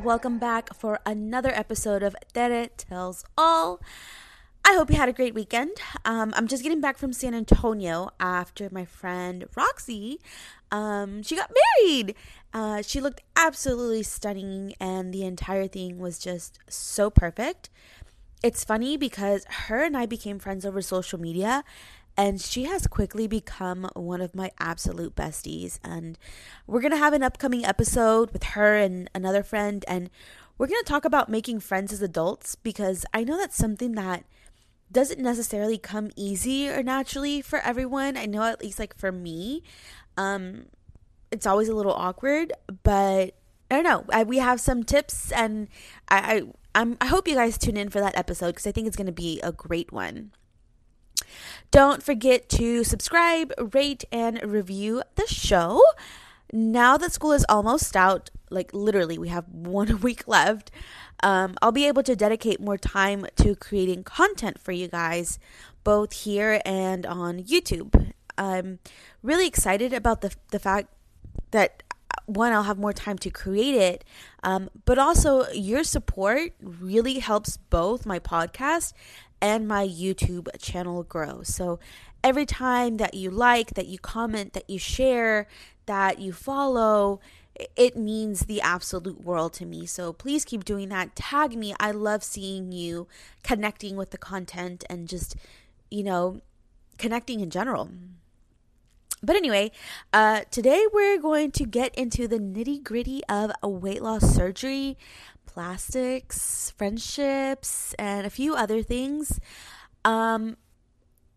Welcome back for another episode of Tere Tells All. I hope you had a great weekend. Um, I'm just getting back from San Antonio after my friend Roxy. Um, she got married. Uh, she looked absolutely stunning, and the entire thing was just so perfect. It's funny because her and I became friends over social media, and she has quickly become one of my absolute besties. And we're gonna have an upcoming episode with her and another friend, and we're gonna talk about making friends as adults because I know that's something that doesn't necessarily come easy or naturally for everyone. I know at least like for me, um, it's always a little awkward, but I don't know. I, we have some tips, and I, I I'm I hope you guys tune in for that episode because I think it's gonna be a great one. Don't forget to subscribe, rate, and review the show. Now that school is almost out, like literally, we have one week left. Um, I'll be able to dedicate more time to creating content for you guys, both here and on YouTube. I'm really excited about the the fact that one, I'll have more time to create it, um, but also your support really helps both my podcast and my YouTube channel grow. So every time that you like, that you comment, that you share, that you follow, it means the absolute world to me. So please keep doing that. Tag me. I love seeing you connecting with the content and just, you know, connecting in general. But anyway, uh, today we're going to get into the nitty gritty of a weight loss surgery, plastics, friendships, and a few other things. Um,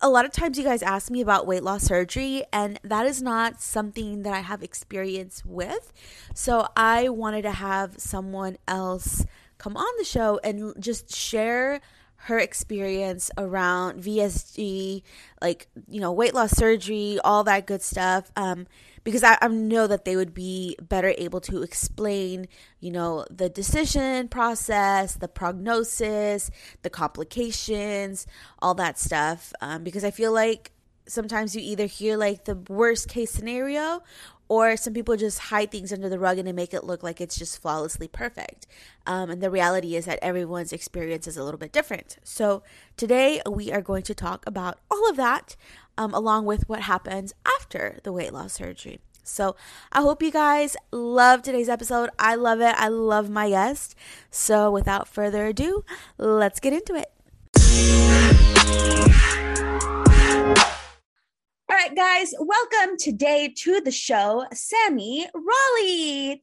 a lot of times you guys ask me about weight loss surgery, and that is not something that I have experience with. So I wanted to have someone else come on the show and just share her experience around VSG, like, you know, weight loss surgery, all that good stuff. Um, because I, I know that they would be better able to explain, you know, the decision process, the prognosis, the complications, all that stuff. Um, because I feel like sometimes you either hear like the worst case scenario or some people just hide things under the rug and they make it look like it's just flawlessly perfect. Um, and the reality is that everyone's experience is a little bit different. So today we are going to talk about all of that, um, along with what happens after the weight loss surgery. So I hope you guys love today's episode. I love it. I love my guest. So without further ado, let's get into it. All right, guys, welcome today to the show, Sammy Raleigh.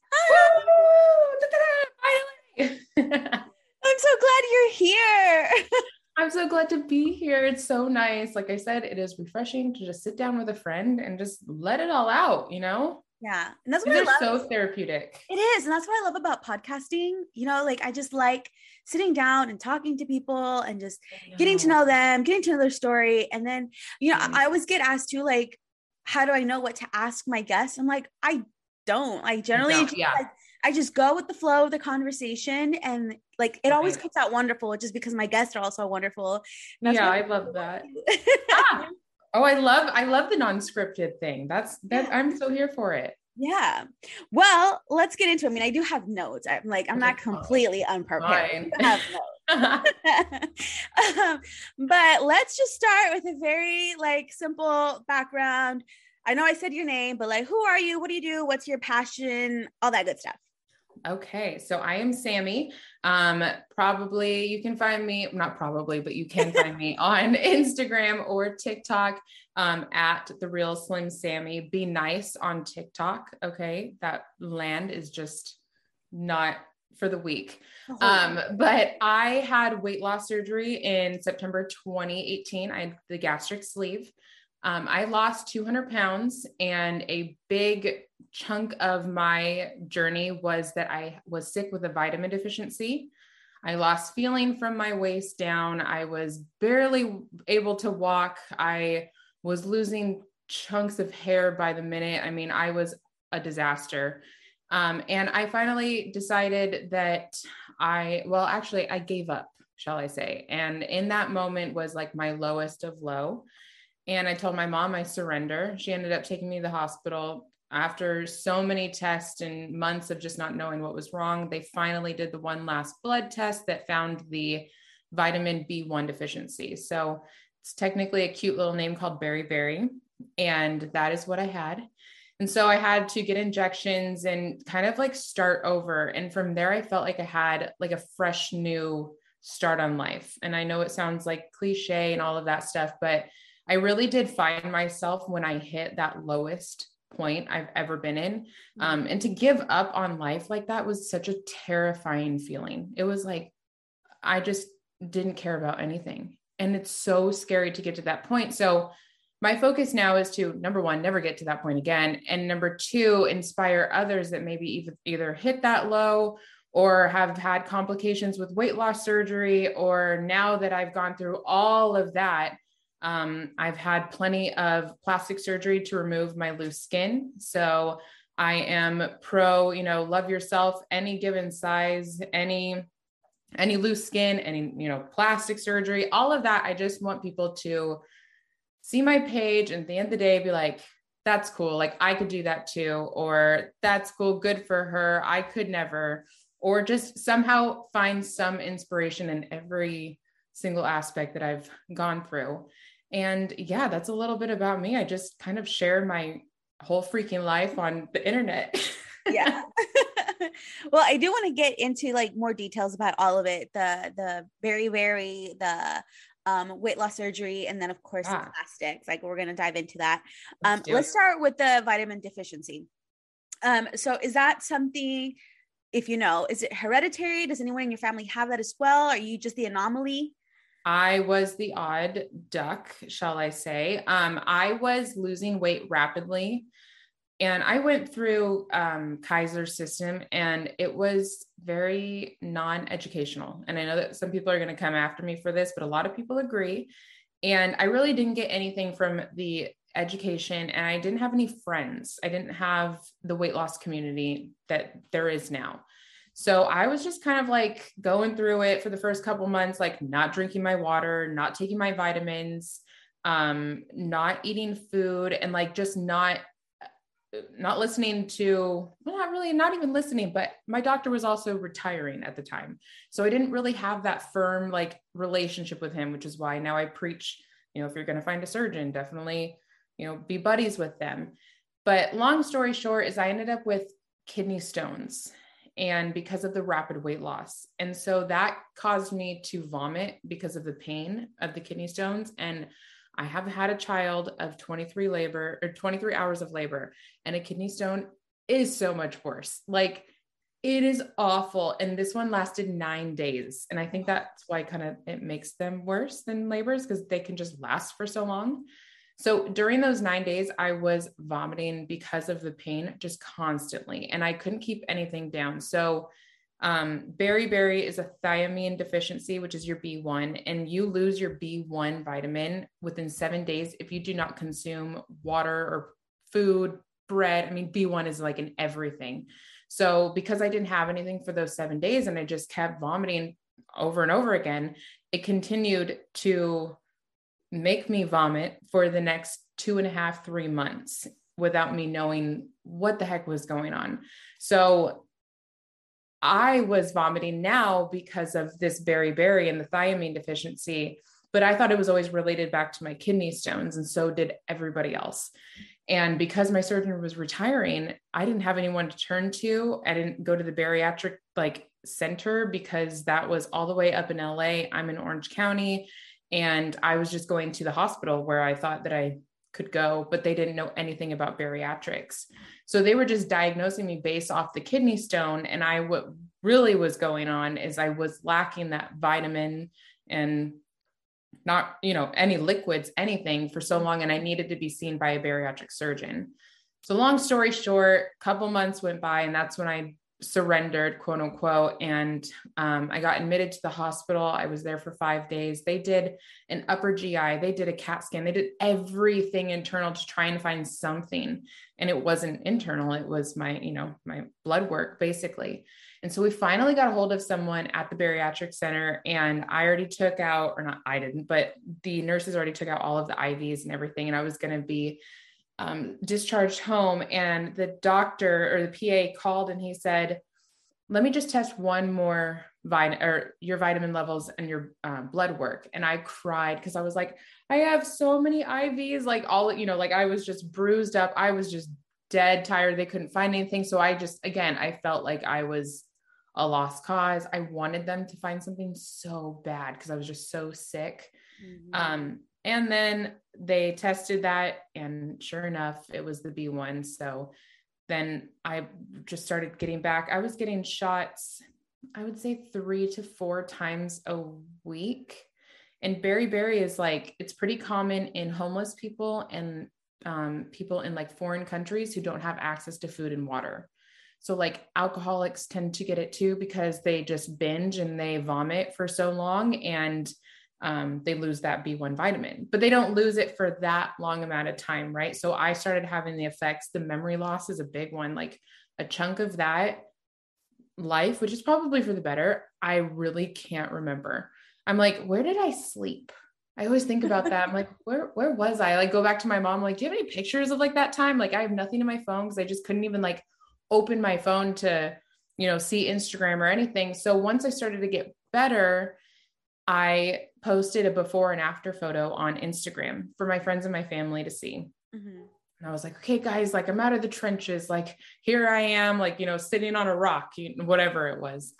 Finally. I'm so glad you're here. I'm so glad to be here. It's so nice. Like I said, it is refreshing to just sit down with a friend and just let it all out, you know? Yeah. And that's what I love. so therapeutic. It is. And that's what I love about podcasting. You know, like I just like sitting down and talking to people and just getting to know them, getting to know their story. And then, you know, Mhm. I always get asked to like, how do I know what to ask my guests? I'm like, I don't. Like generally don't, yeah. like, I just go with the flow of the conversation and like it always comes out wonderful just because my guests are also wonderful. Yeah, why- I love that. Ah. Oh, I love I love the non-scripted thing. That's that Yeah. I'm so here for it. Yeah. Well, let's get into. It. I mean, I do have notes. I'm like, I'm not completely unprepared. Um, but let's just start with a very like simple background. I know I said your name, but like, who are you? What do you do? What's your passion? All that good stuff. Okay, so I am Sammy. Um, probably you can find me, not probably, but you can find me on Instagram or TikTok um, at the real Slim Sammy. Be nice on TikTok. Okay, that land is just not for the weak. Um, but I had weight loss surgery in September 2018. I had the gastric sleeve. Um, I lost 200 pounds, and a big chunk of my journey was that I was sick with a vitamin deficiency. I lost feeling from my waist down. I was barely able to walk. I was losing chunks of hair by the minute. I mean, I was a disaster. Um, and I finally decided that I, well, actually, I gave up, shall I say. And in that moment was like my lowest of low. And I told my mom I surrender. She ended up taking me to the hospital. After so many tests and months of just not knowing what was wrong, they finally did the one last blood test that found the vitamin B1 deficiency. So it's technically a cute little name called beriberi. And that is what I had. And so I had to get injections and kind of like start over. And from there, I felt like I had like a fresh new start on life. And I know it sounds like cliche and all of that stuff, but I really did find myself when I hit that lowest point I've ever been in. Um, and to give up on life like that was such a terrifying feeling. It was like, I just didn't care about anything. And it's so scary to get to that point. So, my focus now is to number one, never get to that point again. And number two, inspire others that maybe either, either hit that low or have had complications with weight loss surgery, or now that I've gone through all of that, um, I've had plenty of plastic surgery to remove my loose skin. So I am pro, you know, love yourself, any given size, any any loose skin, any, you know, plastic surgery, all of that. I just want people to see my page and at the end of the day be like, that's cool. Like I could do that too. Or that's cool. Good for her. I could never. Or just somehow find some inspiration in every single aspect that I've gone through. And yeah, that's a little bit about me. I just kind of share my whole freaking life on the internet. yeah. well, I do want to get into like more details about all of it. The the beriberi the um, weight loss surgery, and then of course ah. the plastics. Like we're gonna dive into that. Um, let's, let's start with the vitamin deficiency. Um, so is that something? If you know, is it hereditary? Does anyone in your family have that as well? Are you just the anomaly? I was the odd duck, shall I say. Um, I was losing weight rapidly. And I went through um, Kaiser's system and it was very non educational. And I know that some people are going to come after me for this, but a lot of people agree. And I really didn't get anything from the education and I didn't have any friends. I didn't have the weight loss community that there is now. So I was just kind of like going through it for the first couple months, like not drinking my water, not taking my vitamins, um, not eating food, and like just not not listening to well not really not even listening but my doctor was also retiring at the time. So i didn't really have that firm like relationship with him which is why now i preach you know if you're going to find a surgeon definitely you know be buddies with them. But long story short is i ended up with kidney stones and because of the rapid weight loss. And so that caused me to vomit because of the pain of the kidney stones. And I have had a child of 23 labor or 23 hours of labor, and a kidney stone is so much worse. Like it is awful. And this one lasted nine days. And I think that's why kind of it makes them worse than labors because they can just last for so long. So during those nine days, I was vomiting because of the pain just constantly, and I couldn't keep anything down. So, um, beriberi is a thiamine deficiency, which is your B1, and you lose your B1 vitamin within seven days if you do not consume water or food, bread. I mean, B1 is like in everything. So, because I didn't have anything for those seven days and I just kept vomiting over and over again, it continued to make me vomit for the next two and a half, three months without me knowing what the heck was going on? So I was vomiting now because of this beriberi and the thiamine deficiency, but I thought it was always related back to my kidney stones. And so did everybody else. And because my surgeon was retiring, I didn't have anyone to turn to. I didn't go to the bariatric like center because that was all the way up in LA. I'm in Orange County. And I was just going to the hospital where I thought that I could go, but they didn't know anything about bariatrics. So they were just diagnosing me based off the kidney stone. And I, what really was going on is I was lacking that vitamin and not, you know, any liquids, anything for so long. And I needed to be seen by a bariatric surgeon. So long story short, couple months went by and that's when I surrendered, quote unquote. And um, I got admitted to the hospital. I was there for five days. They did an upper GI, they did a CAT scan, they did everything internal to try and find something. And it wasn't internal, it was my, you know, my blood work basically. And so we finally got a hold of someone at the bariatric center, and I already took out, or not I didn't, but the nurses already took out all of the IVs and everything. And I was going to be um, discharged home and the doctor or the PA called and he said, let me just test one more vitamin or your vitamin levels and your uh, blood work. And I cried because I was like, I have so many IVs, like all, you know, like I was just bruised up. I was just dead tired. They couldn't find anything. So I just, again, I felt like I was a lost cause. I wanted them to find something so bad because I was just so sick. Mm-hmm. Um, and then they tested that, and sure enough, it was the B1. So then I just started getting back. I was getting shots, I would say three to four times a week. And beriberi is like, it's pretty common in homeless people and um, people in like foreign countries who don't have access to food and water. So, like alcoholics tend to get it too because they just binge and they vomit for so long. And um, they lose that B1 vitamin, but they don't lose it for that long amount of time, right? So I started having the effects. The memory loss is a big one. Like a chunk of that life, which is probably for the better, I really can't remember. I'm like, where did I sleep? I always think about that. I'm like, where where was I? Like go back to my mom, like, do you have any pictures of like that time? Like I have nothing in my phone because I just couldn't even like open my phone to, you know, see Instagram or anything. So once I started to get better, I posted a before and after photo on Instagram for my friends and my family to see. Mm-hmm. And I was like, okay, guys, like I'm out of the trenches. Like here I am, like, you know, sitting on a rock, whatever it was,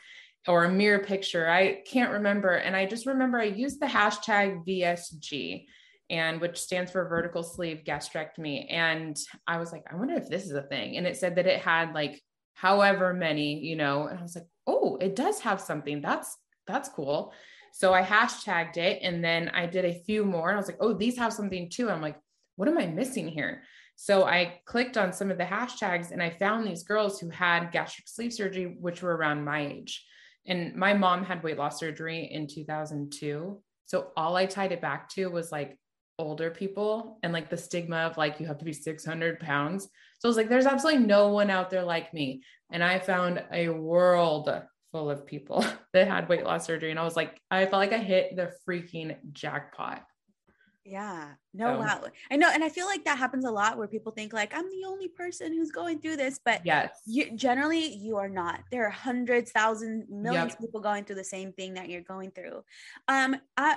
or a mirror picture. I can't remember. And I just remember I used the hashtag VSG and which stands for vertical sleeve gastrectomy. And I was like, I wonder if this is a thing. And it said that it had like however many, you know, and I was like, oh, it does have something. That's that's cool. So I hashtagged it and then I did a few more. And I was like, oh, these have something too. I'm like, what am I missing here? So I clicked on some of the hashtags and I found these girls who had gastric sleeve surgery, which were around my age. And my mom had weight loss surgery in 2002. So all I tied it back to was like older people and like the stigma of like you have to be 600 pounds. So I was like, there's absolutely no one out there like me. And I found a world full of people that had weight loss surgery. And I was like, I felt like I hit the freaking jackpot. Yeah. No, so. wow. I know. And I feel like that happens a lot where people think like I'm the only person who's going through this, but yes, you generally you are not. There are hundreds, thousands, millions yep. of people going through the same thing that you're going through. Um, I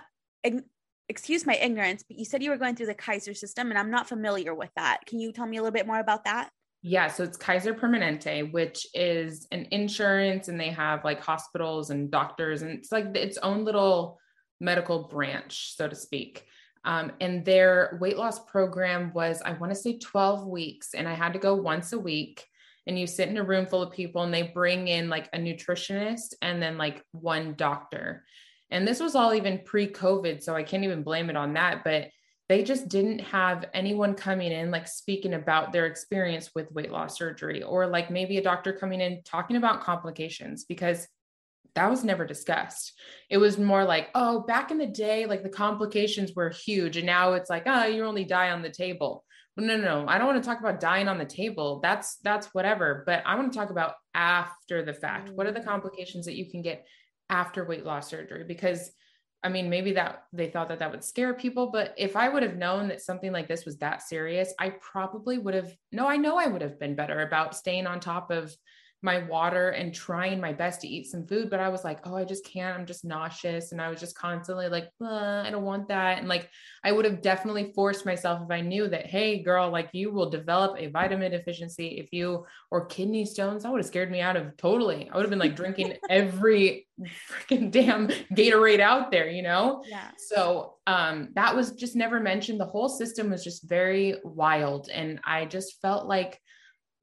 excuse my ignorance, but you said you were going through the Kaiser system and I'm not familiar with that. Can you tell me a little bit more about that? Yeah, so it's Kaiser Permanente, which is an insurance, and they have like hospitals and doctors, and it's like its own little medical branch, so to speak. Um, and their weight loss program was, I want to say 12 weeks, and I had to go once a week. And you sit in a room full of people, and they bring in like a nutritionist and then like one doctor. And this was all even pre COVID, so I can't even blame it on that. But they just didn't have anyone coming in like speaking about their experience with weight loss surgery or like maybe a doctor coming in talking about complications because that was never discussed. It was more like, oh, back in the day, like the complications were huge. And now it's like, oh, you only die on the table. No, no, no. I don't want to talk about dying on the table. That's that's whatever. But I want to talk about after the fact. What are the mm. complications that you can get after weight loss surgery? Because I mean, maybe that they thought that that would scare people, but if I would have known that something like this was that serious, I probably would have, no, I know I would have been better about staying on top of my water and trying my best to eat some food but i was like oh i just can't. I'm just nauseous. And i was just constantly like i don't want that. And like i would have definitely forced myself if i knew that hey girl like you will develop a vitamin deficiency if you or kidney stones. That would have scared me out of totally. I would have been like drinking every freaking damn gatorade out there you know? Yeah. so um that was just never mentioned. The whole system was just very wild. And i just felt like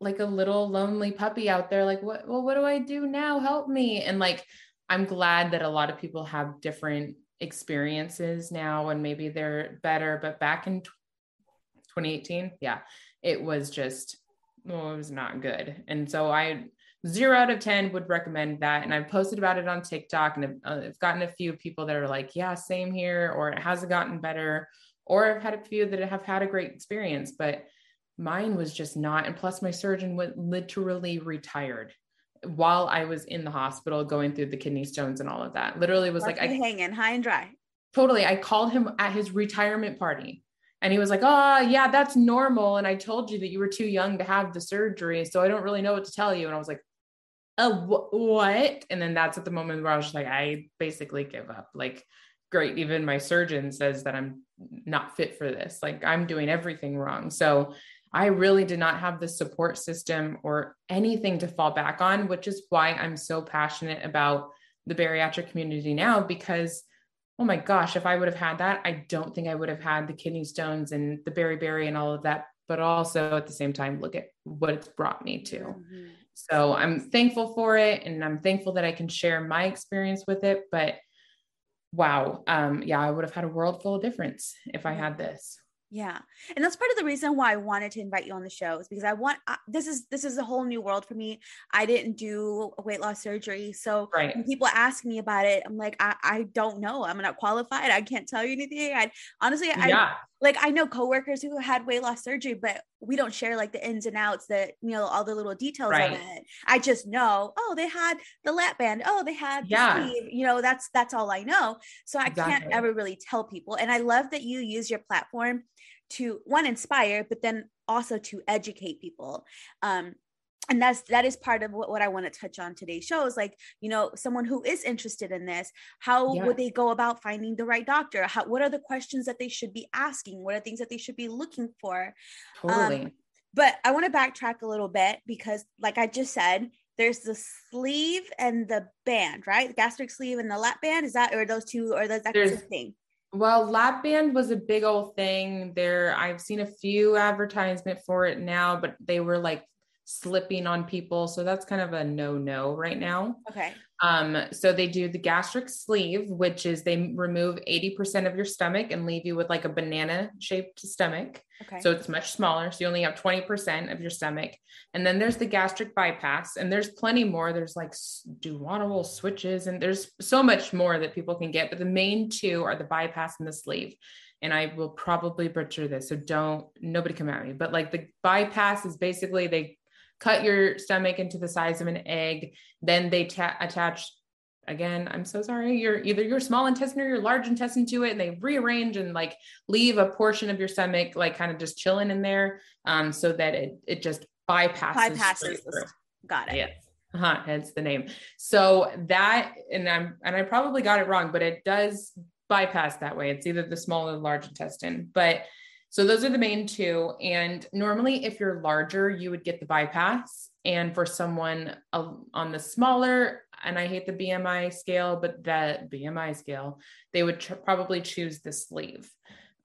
like a little lonely puppy out there like what well what do i do now? Help me. And like i'm glad that a lot of people have different experiences now and maybe they're better but back in 2018 yeah it was just well it was not good. And so i zero out of 10 would recommend that. And i've posted about it on tiktok and I've, uh, I've gotten a few people that are like yeah same here or it hasn't gotten better or i've had a few that have had a great experience but mine was just not and plus my surgeon went literally retired while i was in the hospital going through the kidney stones and all of that. Literally was Left like i hanging high and dry. totally. I called him at his retirement party and he was like oh yeah that's normal. And i told you that you were too young to have the surgery so i don't really know what to tell you. And i was like oh wh- what? And then that's at the moment where i was just like i basically give up. Like great even my surgeon says that i'm not fit for this. Like i'm doing everything wrong. So I really did not have the support system or anything to fall back on, which is why I'm so passionate about the bariatric community now because oh my gosh, if I would have had that, I don't think I would have had the kidney stones and the beriberi and all of that. But also at the same time, look at what it's brought me to. Mhm. So I'm thankful for it. And I'm thankful that I can share my experience with it. But wow, um, yeah, I would have had a world full of difference if I had this. Yeah. And that's part of the reason why I wanted to invite you on the show is because I want this is this is a whole new world for me. I didn't do weight loss surgery. So Right. when people ask me about it, I'm like, I, I don't know. I'm not qualified. I can't tell you anything. I honestly I yeah. like I know coworkers who had weight loss surgery, but we don't share like the ins and outs, that you know, all the little details Right. of it. I just know, oh, they had the lap band, oh, they had the Yeah. sleeve. You know, that's that's all I know. So I can't ever really tell people. And I love that you use your platform to one inspire, but then also to educate people. Um, and that's that is part of what, what I want to touch on today's show is like, you know, someone who is interested in this, how Yeah. would they go about finding the right doctor? How what are the questions that they should be asking? What are things that they should be looking for? Totally. But I want to backtrack a little bit because, like I just said, there's the sleeve and the band, right? The gastric sleeve and the lap band. Is that or those two or that's the There's- same thing? Well, lap band was a big old thing there. I've seen a few advertisement for it now, but they were like slipping on people. So that's kind of a no no right now. Okay. Um, so they do the gastric sleeve, which is they remove 80% of your stomach and leave you with like a banana shaped stomach. Okay. So it's much smaller. So you only have 20% of your stomach. And then there's the gastric bypass, and there's plenty more. There's like duodenal switches, and there's so much more that people can get. But the main two are the bypass and the sleeve. And I will probably butcher this. So don't, nobody come at me. But like the bypass is basically they cut your stomach into the size of an egg. Then they ta- attach again i'm so sorry. You're either your small intestine or your large intestine to it and they rearrange and like leave a portion of your stomach like kind of just chilling in there um so that it it just bypasses Bypasses. got it. yes. Uh-huh, hence the name. So that and i'm and i probably got it wrong but it does bypass that way. It's either the small or the large intestine. But so those are the main two and normally if you're larger you would get the bypass and for someone uh, on the smaller and i hate the bmi scale but the bmi scale they would tr- probably choose the sleeve.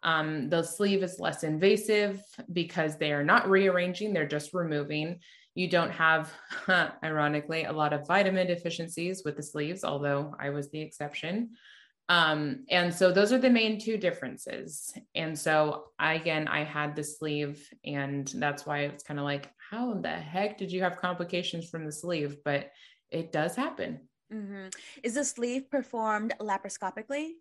Um, the sleeve is less invasive because they are not rearranging they're just removing. You don't have ironically a lot of vitamin deficiencies with the sleeves although i was the exception. Um, and so those are the main two differences. And so again i had the sleeve and that's why it's kind of like how the heck did you have complications from the sleeve? But it does happen Mhm. Is the sleeve performed laparoscopically?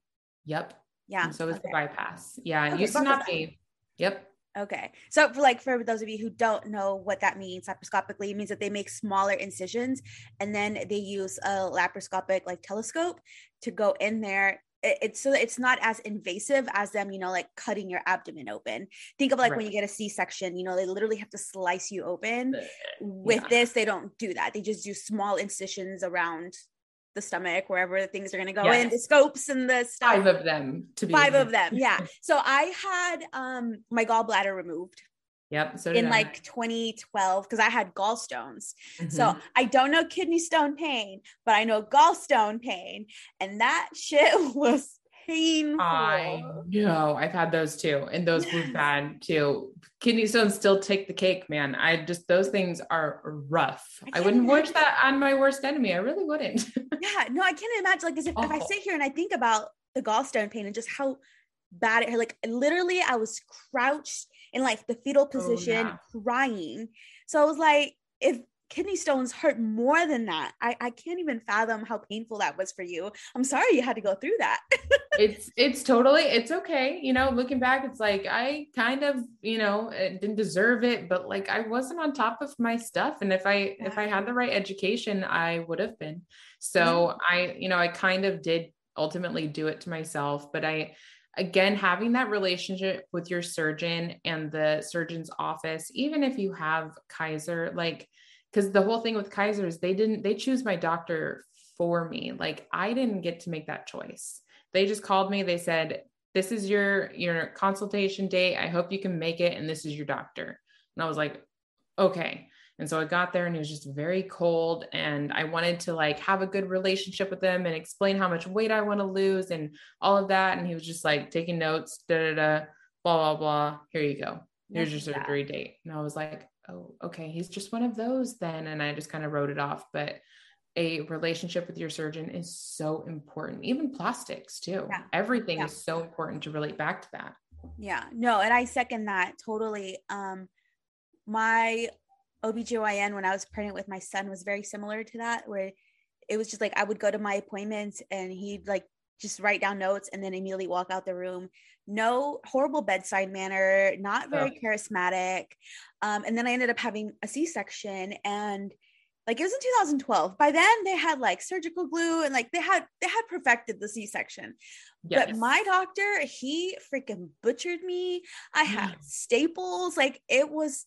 yep Yeah. and so is the bypass yeah it Okay, used to not be yep Okay. So for like for those of you who don't know what that means, laparoscopically it means that they make smaller incisions and then they use a laparoscopic like telescope to go in there it- it's so that it's not as invasive as them, you know, like cutting your abdomen open. Think of like when you get a C-section, you know, they literally have to slice you open. With yeah. this, they don't do that. They just do small incisions around the stomach, wherever the things are gonna go in, the scopes and the stuff. Five of them to be Five of them, yeah. So I had um my gallbladder removed Yep. So in I. like 2012 because I had gallstones. So Mhm. I don't know kidney stone pain, but I know gallstone pain, and that shit was painful. I know. I've had those too. And those were bad too. Kidney stones still take the cake, man. I just, those things are rough. I I, wouldn't wish imagine. that on my worst enemy. I really wouldn't. Yeah, no, I can't imagine. Like, as if, if I sit here and I think about the gallstone pain and just how bad it like literally, I was crouched in like the fetal position, yeah. crying. So I was like, if kidney stones hurt more than that, I I can't even fathom how painful that was for you. I'm sorry you had to go through that. it's it's totally it's okay you know looking back it's like i kind of you know uh, didn't deserve it but like i wasn't on top of my stuff and if i if i had the right education i would have been so i you know i kind of did ultimately do it to myself but i again having that relationship with your surgeon and the surgeon's office even if you have kaiser like because the whole thing with kaiser is they didn't they choose my doctor for me. Like i didn't get to make that choice. They just called me. They said this is your your consultation date. I hope you can make it and this is your doctor. And i was like okay and so i got there and he was just very cold and i wanted to like have a good relationship with him and explain how much weight i want to lose and all of that and he was just like taking notes da da da blah blah blah here you go here's your surgery date and i was like oh okay he's just one of those then and i just kind of wrote it off but a relationship with your surgeon is so important even plastics too Yeah. everything Yeah. is so important to relate back to that Yeah, no, and I second that totally. Um, my OBGYN when I was pregnant with my son was very similar to that, where it was just like I would go to my appointments and he'd like just write down notes and then immediately walk out the room. No horrible bedside manner, not very Ugh. charismatic. Um, and then I ended up having a C section and like it was in 2012 by then they had like surgical glue and like they had they had perfected the c-section yes. but my doctor, he freaking butchered me. I had Mm. staples, like it was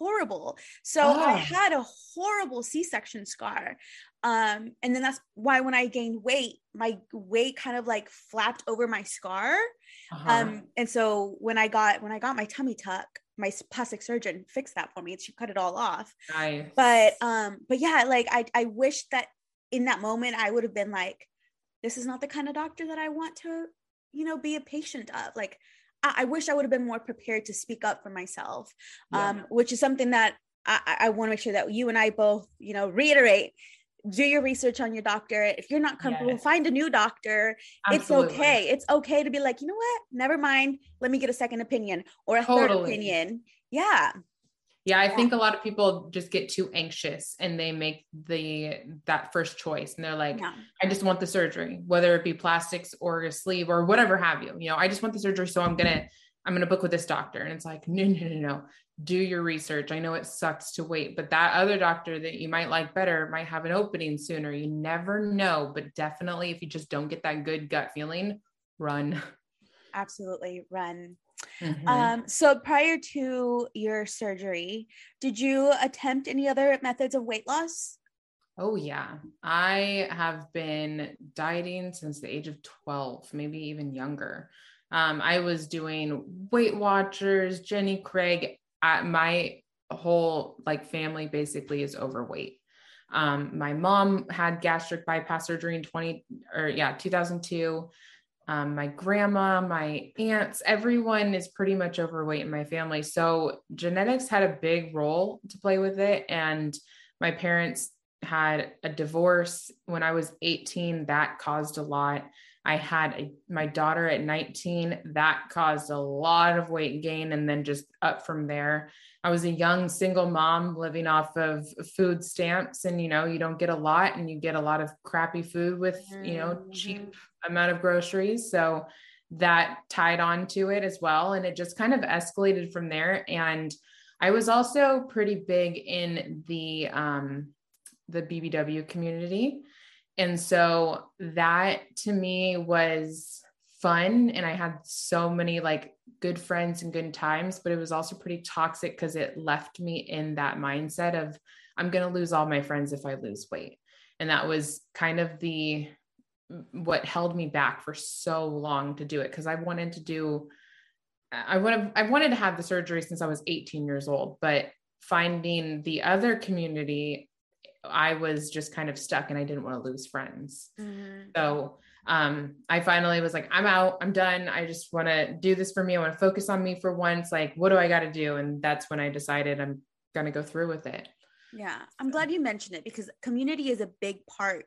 horrible. So I Oh. had a horrible C-section scar. Um, and then that's why when I gained weight, my weight kind of like flapped over my scar. Uh-huh. Um, and so when I got when I got my tummy tuck, my plastic surgeon fixed that for me. She cut it all off Nice. but um but yeah like i i wish that in that moment i would have been like this is not the kind of doctor that i want to you know be a patient of like i, I wish i would have been more prepared to speak up for myself Yeah. um which is something that i i, want to make sure that you and i both you know reiterate. Do your research on your doctor if you're not comfortable Yes. find a new doctor. It's okay. It's okay to be like you know what? Never mind. Let me get a second opinion or a third opinion. Yeah Yeah, I Yeah. think a lot of people just get too anxious and they make the that first choice and they're like, yeah I just want the surgery, whether it be plastics or a sleeve or whatever have you. You know, I just want the surgery, so I'm gonna I'm gonna book with this doctor. And it's like, no, no, no, no. Do your research. I know it sucks to wait, but that other doctor that you might like better might have an opening sooner. You never know, but definitely if you just don't get that good gut feeling, run. absolutely run Mhm. Um, so prior to your surgery, did you attempt any other methods of weight loss? Oh, yeah. I have been dieting since the age of 12, maybe even younger. Um, I was doing Weight Watchers, Jenny Craig. Uh, my whole like family basically is overweight. Um, my mom had gastric bypass surgery in 20 or yeah, 2002. Um, my grandma, my aunts, everyone is pretty much overweight in my family. So genetics had a big role to play with it. And my parents had a divorce when I was 18. That caused a lot. I had a, my daughter at 19. That caused a lot of weight gain and then just up from there. I was a young single mom living off of food stamps and you know, you don't get a lot and you get a lot of crappy food with, you know, cheap amount of groceries. So that tied on to it as well and it just kind of escalated from there and I was also pretty big in the um the BBW community And so that to me was fun. And I had so many like good friends and good times, but it was also pretty toxic because it left me in that mindset of I'm going to lose all my friends if I lose weight. And that was kind of the what held me back for so long to do it because I wanted to do I would have I wanted to have the surgery since I was 18 years old, but finding the other community I was just kind of stuck and I didn't want to lose friends. Mm-hmm. So um, I finally was like, I'm out, I'm done. I just want to do this for me. I want to focus on me for once. Like, what do I got to do? And that's when I decided I'm going to go through with it. Yeah. I'm glad you mentioned it because community is a big part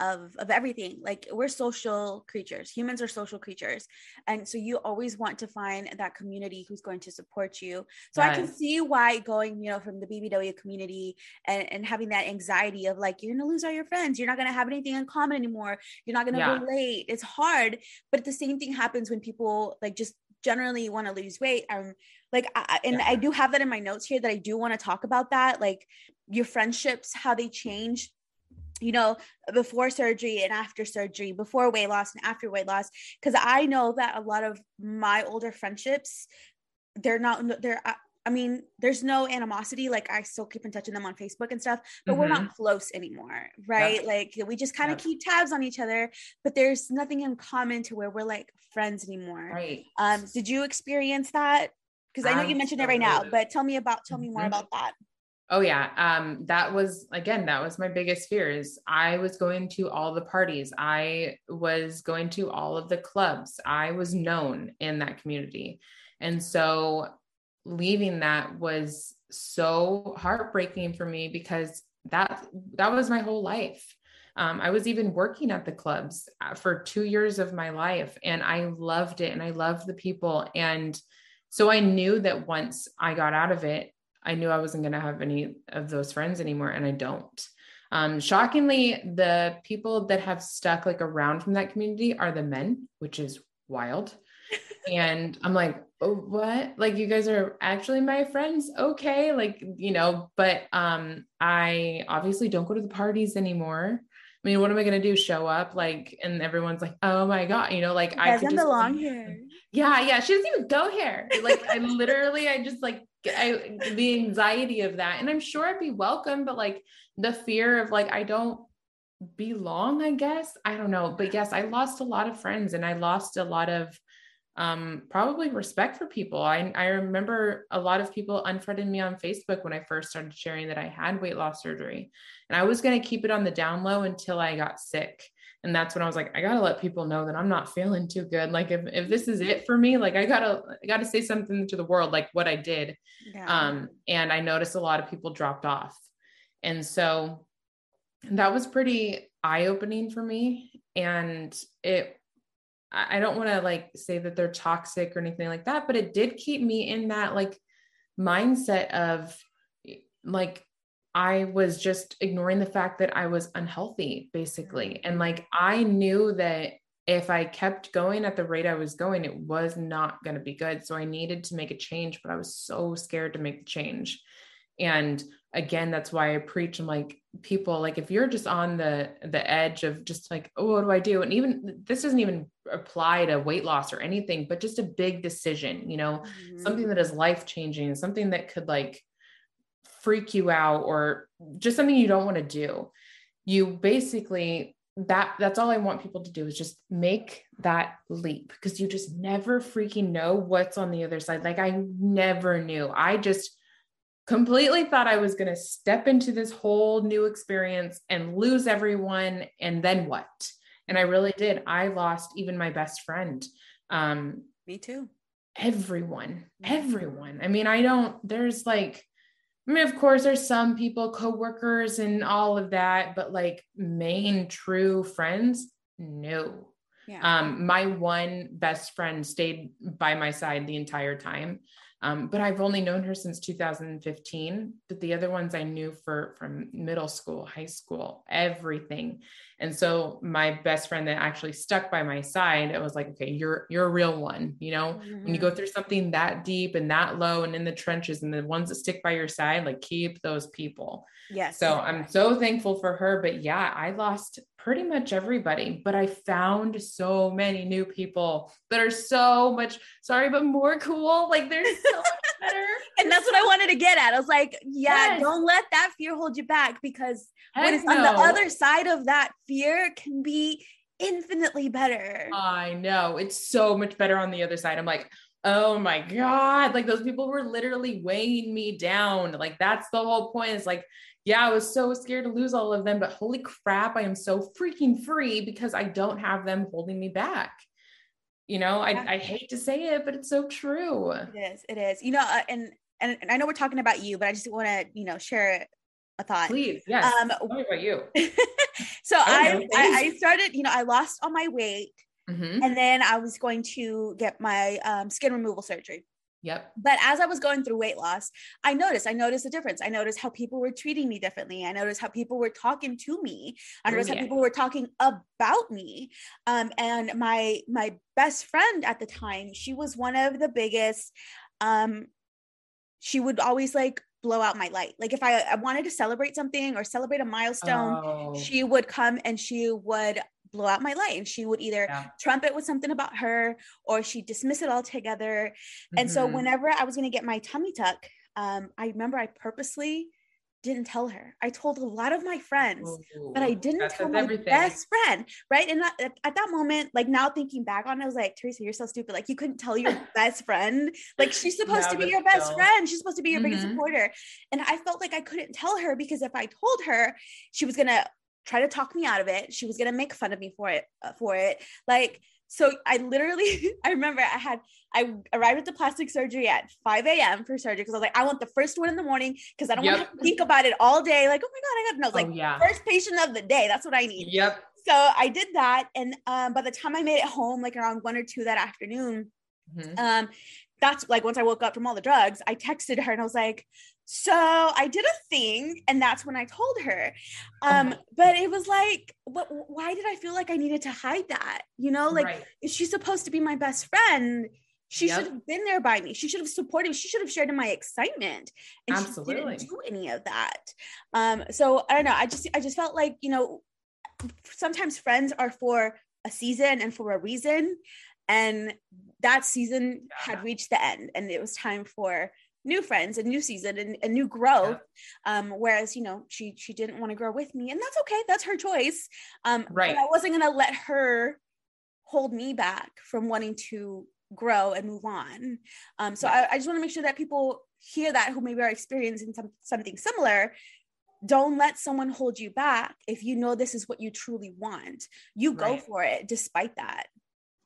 of of everything. Like we're social creatures. Humans are social creatures. And so you always want to find that community who's going to support you. So yes. i can see why going you know from the bbw community and, and having that anxiety of like you're gonna lose all your friends. You're not gonna have anything in common anymore. You're not gonna yeah. relate. It's hard but the same thing happens when people like just generally want to lose weight. Um like I, and yeah. i do have that in my notes here that i do want to talk about that like your friendships how they change you know, before surgery and after surgery, before weight loss and after weight loss. Cause I know that a lot of my older friendships, they're not, they're, I mean, there's no animosity. Like I still keep in touch with them on Facebook and stuff, but mm-hmm. we're not mm-hmm. close anymore. Right. Yep. Like we just kind of yep. keep tabs on each other, but there's nothing in common to where we're like friends anymore. Right. Um, did you experience that? Because I know you mentioned it right now, but tell me about, tell me more mm-hmm. about that. Oh yeah. Um, that was again, that was my biggest fear is I was going to all the parties. I was going to all of the clubs. I was known in that community. And so leaving that was so heartbreaking for me because that that was my whole life. Um, I was even working at the clubs uh, for two years of my life and I loved it and I loved the people. And so I knew that once I got out of it, I knew I wasn't going to have any of those friends anymore, and I don't. Um, shockingly, the people that have stuck like around from that community are the men, which is wild. and I'm like, oh, what? Like you guys are actually my friends. Okay. Like, you know, but um, I obviously don't go to the parties anymore. I mean, what am I gonna do? Show up like, and everyone's like, "Oh my god," you know, like I just belong here. Yeah, yeah. She doesn't even go here. Like, I literally, I just like I, the anxiety of that. And I'm sure I'd be welcome, but like the fear of like, I don't belong, I guess. I don't know. But yes, I lost a lot of friends and I lost a lot of um, probably respect for people. I, I remember a lot of people unfriended me on Facebook when I first started sharing that I had weight loss surgery. And I was going to keep it on the down low until I got sick and that's when i was like i gotta let people know that i'm not feeling too good. Like if, if this is it for me like i gotta i gotta say something to the world like what i did. Yeah. um and i noticed a lot of people dropped off. And so that was pretty eye-opening for me. And it i don't want to like say that they're toxic or anything like that but it did keep me in that like mindset of like I was just ignoring the fact that I was unhealthy, basically. And like I knew that if I kept going at the rate I was going, it was not going to be good. So I needed to make a change, but I was so scared to make the change. And again, that's why I preach. I'm like, people, like if you're just on the the edge of just like, oh, what do I do? And even this doesn't even apply to weight loss or anything, but just a big decision, you know, mm-hmm. something that is life changing, something that could like freak you out or just something you don't want to do. You basically that that's all i want people to do is just make that leap because you just never freaking know what's on the other side. Like i never knew. I just completely thought i was going to step into this whole new experience and lose everyone and then what? And i really did. I lost even my best friend um me too. everyone everyone. I mean i don't there's like I mean, of course, there's some people, coworkers, and all of that, but like main true friends, no. Yeah. Um, my one best friend stayed by my side the entire time. Um, but I've only known her since 2015. But the other ones I knew for from middle school, high school, everything. And so my best friend that actually stuck by my side, it was like, okay, you're you're a real one. You know, mm-hmm. when you go mm-hmm. through something that deep and that low and in the trenches and the ones that stick by your side, like keep those people. Yes. So I'm so thankful for her. But yeah, I lost pretty much everybody, but I found so many new people that are so much sorry, but more cool. Like they're so better. and that's what I wanted to get at. I was like, yeah, yes. don't let that fear hold you back because what is on the other side of that fear can be infinitely better. I know. It's so much better on the other side. I'm like, oh my God. Like those people were literally weighing me down. Like that's the whole point. Is like, yeah, I was so scared to lose all of them, but holy crap, I am so freaking free because I don't have them holding me back. You know, I, I hate to say it, but it's so true. It is. It is. You know, uh, and, and and I know we're talking about you, but I just want to, you know, share a thought. Please, yes. Um, Tell me about you. so I, I, I started, you know, I lost all my weight, mm-hmm. and then I was going to get my um, skin removal surgery. Yep. But as I was going through weight loss, I noticed, I noticed a difference. I noticed how people were treating me differently. I noticed how people were talking to me. I noticed oh, yeah. how people were talking about me. Um, and my my best friend at the time, she was one of the biggest. Um, she would always like blow out my light. Like if I, I wanted to celebrate something or celebrate a milestone, oh. she would come and she would blow out my light and she would either yeah. trumpet with something about her or she'd dismiss it altogether. Mm-hmm. And so mm-hmm. whenever I was going to get my tummy tuck, um, I remember I purposely didn't tell her. I told a lot of my friends, Ooh, but I didn't tell my everything. best friend. Right. And that, at that moment, like now thinking back on it, I was like, Teresa, you're so stupid. Like you couldn't tell your best friend. Like she's supposed no, to be your best still. friend. She's supposed to be your mm-hmm. biggest supporter. And I felt like I couldn't tell her because if I told her, she was going to try to talk me out of it. She was going to make fun of me for it, uh, for it. Like, so I literally, I remember I had, I arrived at the plastic surgery at 5 a.m. for surgery because I was like, I want the first one in the morning because I don't yep. want to think about it all day. Like, oh my God, I got no, oh, like yeah. first patient of the day. That's what I need. Yep. So I did that. And um, by the time I made it home, like around one or two that afternoon, mm-hmm. um, that's like once I woke up from all the drugs, I texted her and I was like, so I did a thing, and that's when I told her. Um, but it was like, what, why did I feel like I needed to hide that? You know, like, right. is she supposed to be my best friend? She yep. should have been there by me. She should have supported me. She should have shared in my excitement. And Absolutely. she didn't do any of that. Um, so I don't know. I just I just felt like, you know, sometimes friends are for a season and for a reason. And that season yeah. had reached the end and it was time for new friends a new season and a new growth yeah. um whereas you know she she didn't want to grow with me and that's okay that's her choice um right i wasn't gonna let her hold me back from wanting to grow and move on um so yeah. I, I, just want to make sure that people hear that who maybe are experiencing some, something similar don't let someone hold you back if you know this is what you truly want you go right. for it despite that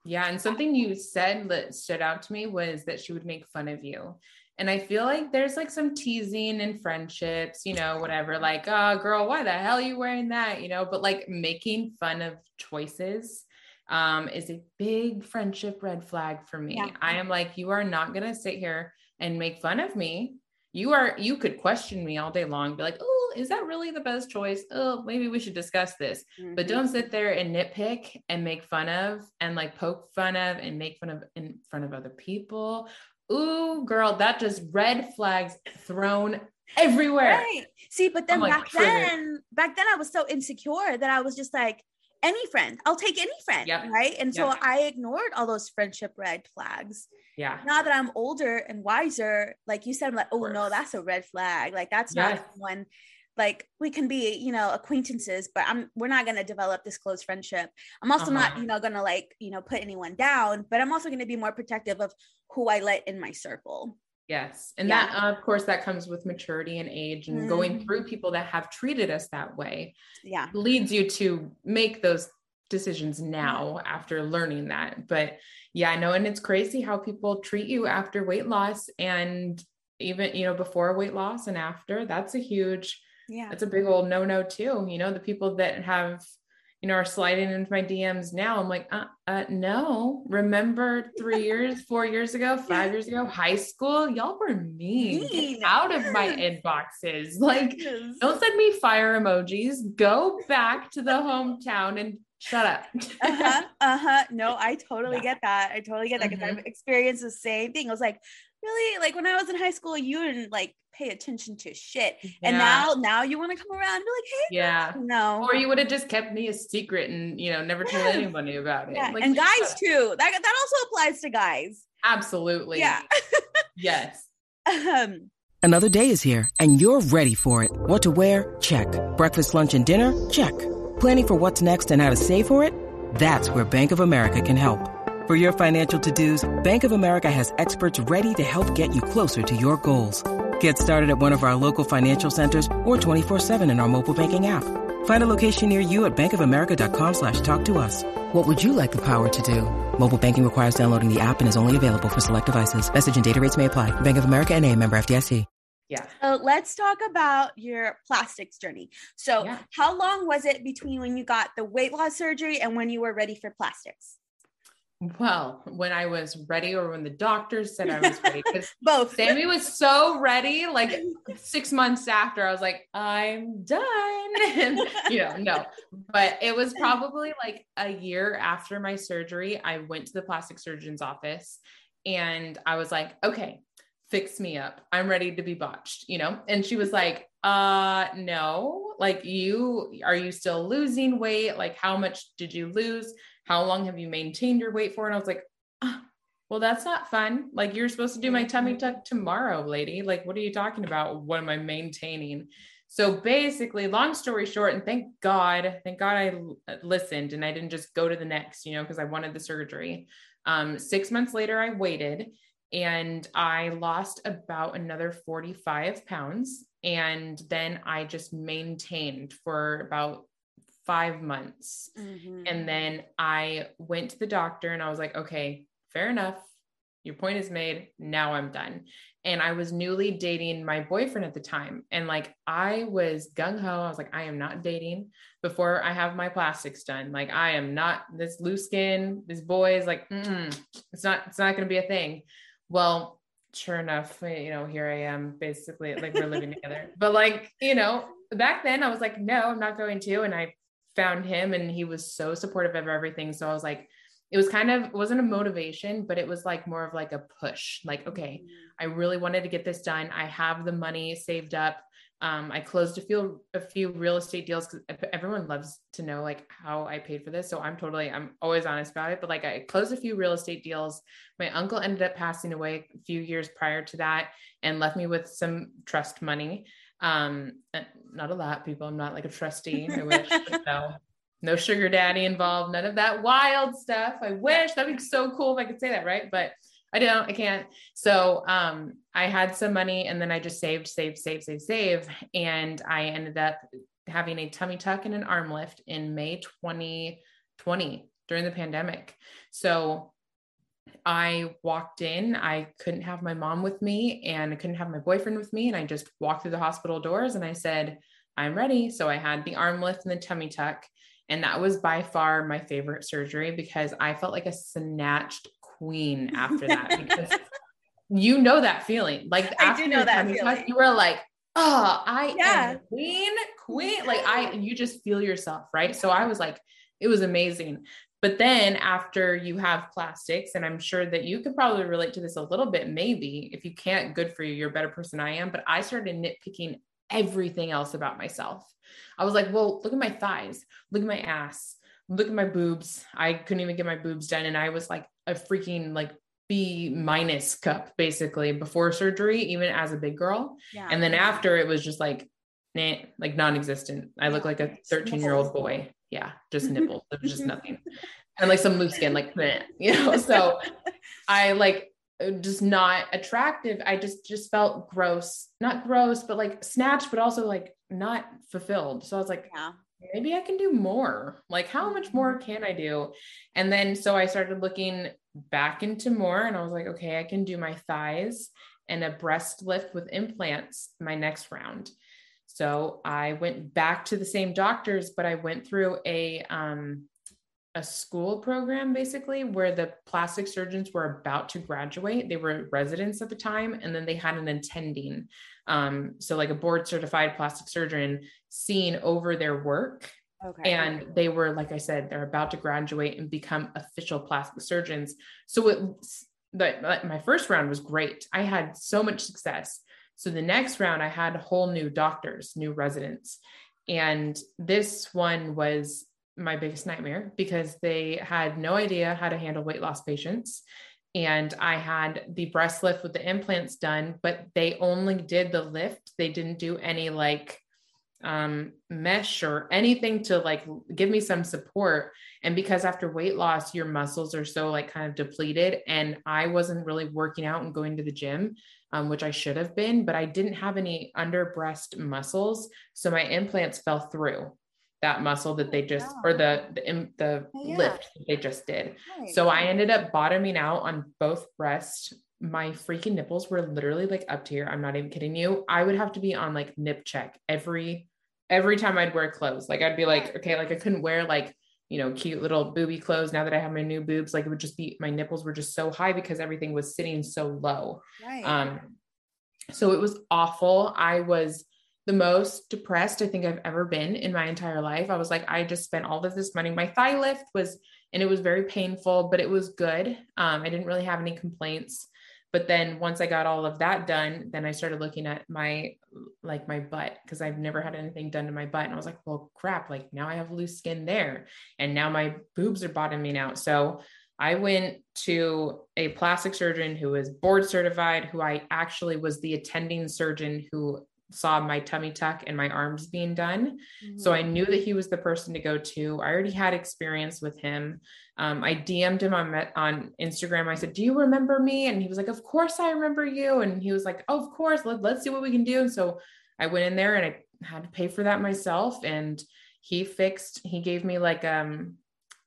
yeah and something you said that stood out to me was that she would make fun of you and I feel like there's like some teasing in friendships, you know, whatever, like, oh, girl, why the hell are you wearing that? You know, but like making fun of choices um, is a big friendship red flag for me. Yeah. I am like, you are not going to sit here and make fun of me. You are, you could question me all day long, be like, oh, is that really the best choice? Oh, maybe we should discuss this. Mm-hmm. But don't sit there and nitpick and make fun of and like poke fun of and make fun of in front of other people ooh, girl, that just red flags thrown everywhere. Right. See, but then back then, back then I was so insecure that I was just like, any friend, I'll take any friend. Yep. Right. And so. I ignored all those friendship red flags. Yeah. Now that I'm older and wiser, like you said, I'm like, oh no, that's a red flag. Like that's yes. not one like we can be you know acquaintances but i'm we're not going to develop this close friendship i'm also uh-huh. not you know going to like you know put anyone down but i'm also going to be more protective of who i let in my circle yes and yeah. that uh, of course that comes with maturity and age and mm-hmm. going through people that have treated us that way yeah leads you to make those decisions now after learning that but yeah i know and it's crazy how people treat you after weight loss and even you know before weight loss and after that's a huge yeah that's a big old no no too you know the people that have you know, are sliding into my DMs now. I'm like, uh, uh no. Remember three years, four years ago, five years ago, high school, y'all were mean. mean. Out of my inboxes. Like, yes. don't send me fire emojis. Go back to the hometown and shut up. uh-huh. Uh-huh. No, I totally yeah. get that. I totally get that because mm-hmm. I've experienced the same thing. I was like, really? Like when I was in high school, you didn't like pay attention to shit. Yeah. And now now you want to come around and be like, hey, yeah. No. Or you would have just kept me a secret and you know, never told anybody about it. Yeah. Like, and guys too. That that also applies to guys. Absolutely. Yeah. yes. Um Another day is here and you're ready for it. What to wear? Check. Breakfast, lunch, and dinner? Check. Planning for what's next and how to save for it? That's where Bank of America can help. For your financial to-dos, Bank of America has experts ready to help get you closer to your goals. Get started at one of our local financial centers or 24-7 in our mobile banking app. Find a location near you at bankofamerica.com slash talk to us. What would you like the power to do? Mobile banking requires downloading the app and is only available for select devices. Message and data rates may apply. Bank of America and a member FDIC. Yeah. So let's talk about your plastics journey. So yeah. how long was it between when you got the weight loss surgery and when you were ready for plastics? Well, when I was ready, or when the doctors said I was ready, because both Sammy was so ready. Like six months after, I was like, I'm done. And, you know, no, but it was probably like a year after my surgery. I went to the plastic surgeon's office and I was like, okay, fix me up. I'm ready to be botched, you know? And she was like, uh, no, like you, are you still losing weight? Like, how much did you lose? How long have you maintained your weight for? And I was like, oh, well, that's not fun. Like, you're supposed to do my tummy tuck tomorrow, lady. Like, what are you talking about? What am I maintaining? So basically, long story short, and thank God, thank God I listened and I didn't just go to the next, you know, because I wanted the surgery. Um, six months later, I waited and I lost about another 45 pounds. And then I just maintained for about five months. Mm-hmm. And then I went to the doctor and I was like, okay, fair enough. Your point is made. Now I'm done. And I was newly dating my boyfriend at the time. And like I was gung ho. I was like, I am not dating before I have my plastics done. Like I am not this loose skin. This boy is like, it's not, it's not going to be a thing. Well, sure enough, you know, here I am basically like we're living together. But like, you know, back then I was like, no, I'm not going to. And I found him and he was so supportive of everything. So I was like, it was kind of wasn't a motivation, but it was like more of like a push. Like, okay, mm-hmm. I really wanted to get this done. I have the money saved up. Um, I closed a few a few real estate deals because everyone loves to know like how I paid for this. So I'm totally I'm always honest about it. But like I closed a few real estate deals. My uncle ended up passing away a few years prior to that and left me with some trust money. Um, not a lot, people. I'm not like a trustee. I wish, no, no sugar daddy involved. None of that wild stuff. I wish that'd be so cool if I could say that, right? But I don't. I can't. So um, I had some money, and then I just saved, saved, saved, saved, save, and I ended up having a tummy tuck and an arm lift in May 2020 during the pandemic. So I walked in, I couldn't have my mom with me and I couldn't have my boyfriend with me. And I just walked through the hospital doors and I said, I'm ready. So I had the arm lift and the tummy tuck. And that was by far my favorite surgery because I felt like a snatched queen after that. because you know that feeling. Like I do know that feeling. Tuck, you were like, oh, I yeah. am queen, queen. Like I, you just feel yourself, right? So I was like, it was amazing. But then after you have plastics, and I'm sure that you could probably relate to this a little bit, maybe if you can't, good for you, you're a better person I am. But I started nitpicking everything else about myself. I was like, well, look at my thighs, look at my ass, look at my boobs. I couldn't even get my boobs done. And I was like a freaking like B minus cup basically before surgery, even as a big girl. Yeah. And then after it was just like, nah, like non existent. I look like a 13 year old boy yeah, just nipples. It was just nothing. And like some loose skin, like, you know, so I like uh, just not attractive. I just, just felt gross, not gross, but like snatched, but also like not fulfilled. So I was like, yeah. maybe I can do more. Like, how much more mm-hmm. can I do? And then so I started looking back into more and I was like, okay, I can do my thighs and a breast lift with implants my next round. So I went back to the same doctors, but I went through a um, a school program basically where the plastic surgeons were about to graduate. They were residents at the time, and then they had an attending, um, so like a board certified plastic surgeon, seeing over their work. Okay. And they were, like I said, they're about to graduate and become official plastic surgeons. So it, the, my first round was great. I had so much success. So the next round, I had whole new doctors, new residents. And this one was my biggest nightmare because they had no idea how to handle weight loss patients. And I had the breast lift with the implants done, but they only did the lift. They didn't do any like um, mesh or anything to like give me some support. And because after weight loss, your muscles are so like kind of depleted, and I wasn't really working out and going to the gym, um, which I should have been, but I didn't have any under breast muscles. So my implants fell through that muscle that they just or the the, the oh, yeah. lift they just did. Right. So I ended up bottoming out on both breasts. My freaking nipples were literally like up to here. I'm not even kidding you. I would have to be on like nip check every every time I'd wear clothes. Like I'd be like, okay, like I couldn't wear like you know cute little booby clothes now that I have my new boobs. Like it would just be my nipples were just so high because everything was sitting so low. Right. Um, so it was awful. I was the most depressed I think I've ever been in my entire life. I was like, I just spent all of this money. My thigh lift was, and it was very painful, but it was good. Um, I didn't really have any complaints. But then once I got all of that done, then I started looking at my like my butt because I've never had anything done to my butt. And I was like, well, crap, like now I have loose skin there. And now my boobs are bottoming out. So I went to a plastic surgeon who was board certified, who I actually was the attending surgeon who saw my tummy tuck and my arms being done. Mm-hmm. So I knew that he was the person to go to. I already had experience with him. Um, I DM'd him on on Instagram. I said, "Do you remember me?" And he was like, "Of course I remember you." And he was like, "Oh, of course. Let, let's see what we can do." And so I went in there and I had to pay for that myself. And he fixed. He gave me like um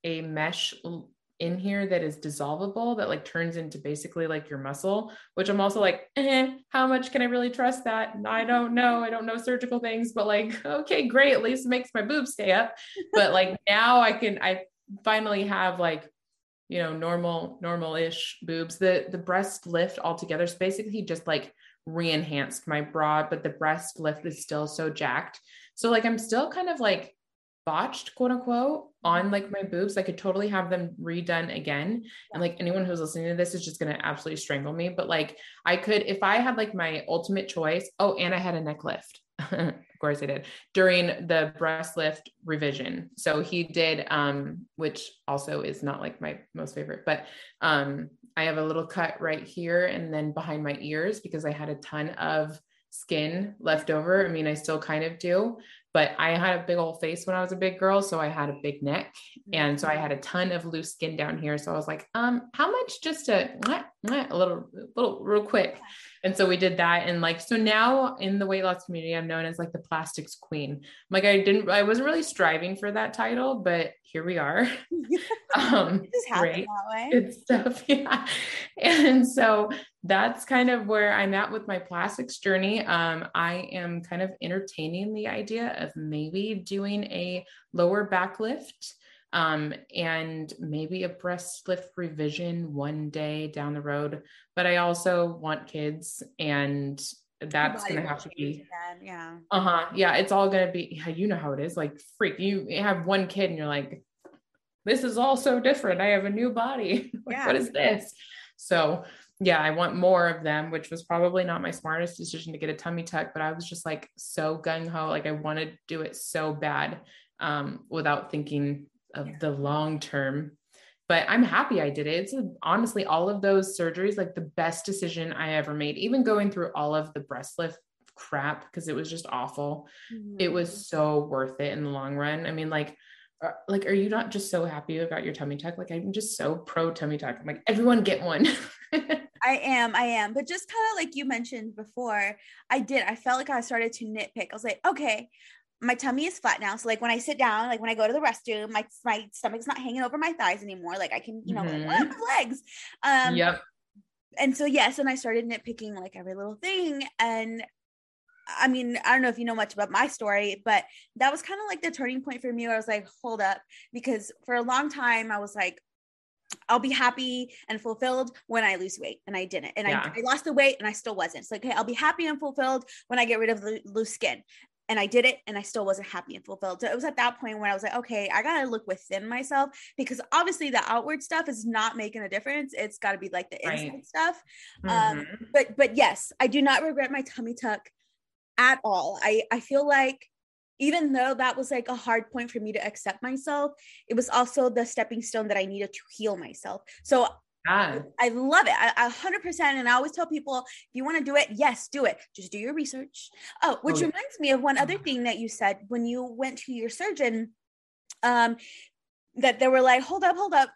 a mesh in here that is dissolvable that like turns into basically like your muscle which i'm also like eh, how much can i really trust that? I don't know. I don't know surgical things but like okay great at least it makes my boobs stay up. But like now i can i finally have like you know normal normal-ish boobs. The the breast lift altogether so basically just like re-enhanced my bra but the breast lift is still so jacked. So like i'm still kind of like botched quote unquote on like my boobs i could totally have them redone again. And like anyone who's listening to this is just going to absolutely strangle me. But like i could if i had like my ultimate choice oh and i had a neck lift. Of course i did. During the breast lift revision. So he did um which also is not like my most favorite. But um i have a little cut right here and then behind my ears because i had a ton of skin left over. I mean i still kind of do but I had a big old face when I was a big girl. So I had a big neck. And so I had a ton of loose skin down here. So I was like, um, how much just a, a little, little, real quick. And so we did that. And like, so now in the weight loss community, I'm known as like the plastics queen. Like I didn't, I wasn't really striving for that title, but here we are. um, great. that way. It's stuff. Yeah. And so that's kind of where I'm at with my plastics journey. Um, I am kind of entertaining the idea of maybe doing a lower back lift um, and maybe a breast lift revision one day down the road. But I also want kids, and that's going to have to be, yeah. Uh huh. Yeah. It's all going to be, yeah, you know how it is. Like, freak, you have one kid and you're like, this is all so different. I have a new body. like, yeah. What is this? So, yeah, I want more of them, which was probably not my smartest decision to get a tummy tuck, but I was just like so gung ho. Like, I wanted to do it so bad um, without thinking of yeah. the long term but I'm happy I did it. It's honestly all of those surgeries, like the best decision I ever made, even going through all of the breast lift crap because it was just awful. Mm-hmm. It was mm-hmm. so worth it in the long run. I mean, like, uh, like, are you not just so happy about your tummy tuck? Like, I'm just so pro tummy tuck. I'm like, everyone get one. I am, I am. But just kind of like you mentioned before, I did. I felt like I started to nitpick. I was like, okay, my tummy is flat now. So like when I sit down, like when I go to the restroom, my my stomach's not hanging over my thighs anymore. Like I can, you know, mm-hmm. like, legs. Um yep. and so yes, and I started nitpicking like every little thing. And I mean, I don't know if you know much about my story, but that was kind of like the turning point for me. Where I was like, hold up, because for a long time I was like, I'll be happy and fulfilled when I lose weight, and I didn't, and yeah. I, I, lost the weight, and I still wasn't. Like, okay, I'll be happy and fulfilled when I get rid of the loose skin, and I did it and I still wasn't happy and fulfilled. So it was at that point when I was like, okay, I got to look within myself because obviously the outward stuff is not making a difference. It's got to be like the inside right. stuff. Um, mm-hmm. Um, but but yes, I do not regret my tummy tuck at all. I I feel like even though that was like a hard point for me to accept myself, it was also the stepping stone that I needed to heal myself. So I, I love it. I, 100%. And I always tell people, if you want to do it, yes, do it. Just do your research. Oh, which oh, reminds me of one other thing that you said when you went to your surgeon, um, that they were like, hold up, hold up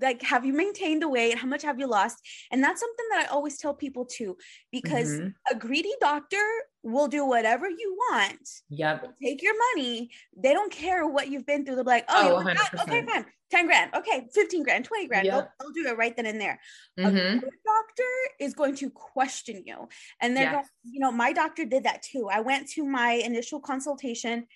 like have you maintained the weight how much have you lost and that's something that i always tell people too because mm-hmm. a greedy doctor will do whatever you want. Yep. Take your money. They don't care what you've been through. They'll be like oh, oh okay fine. 10 grand. Okay 15 grand 20 grand. Yep. they'll, they'll, do it right then and there. Mm-hmm. a doctor is going to question you. And then yes. you know my doctor did that too. I went to my initial consultation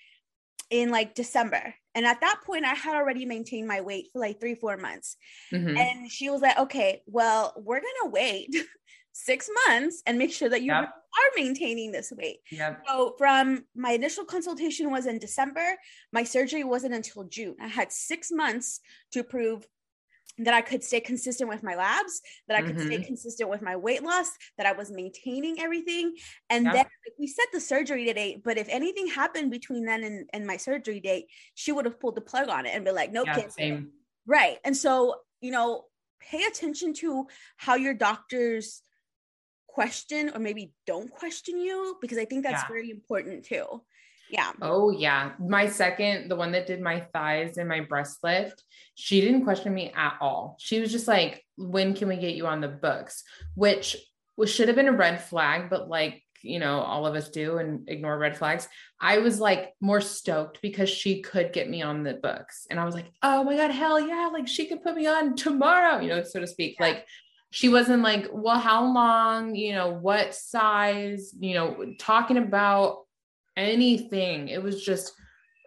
in like December. And at that point, I had already maintained my weight for like three, four months. Mm-hmm. And she was like, okay, well, we're going to wait six months and make sure that you yep. are maintaining this weight. Yep. So from my initial consultation was in December, my surgery wasn't until June. I had six months to prove that I could stay consistent with my labs, that I could mm-hmm. stay consistent with my weight loss, that I was maintaining everything. And yeah. then like, we set the surgery date, but if anything happened between then and, and my surgery date, she would have pulled the plug on it and be like, nope, yeah, same. Right. And so, you know, pay attention to how your doctors question or maybe don't question you because I think that's yeah. very important too. Yeah. Oh, yeah. My second, the one that did my thighs and my breast lift, she didn't question me at all. She was just like, when can we get you on the books? Which should have been a red flag, but like, you know, all of us do and ignore red flags. I was like more stoked because she could get me on the books. And I was like, oh my God, hell yeah. Like she could put me on tomorrow, you know, so to speak. Yeah. Like, she wasn't like, well, how long, you know, what size, you know, talking about anything. It was just,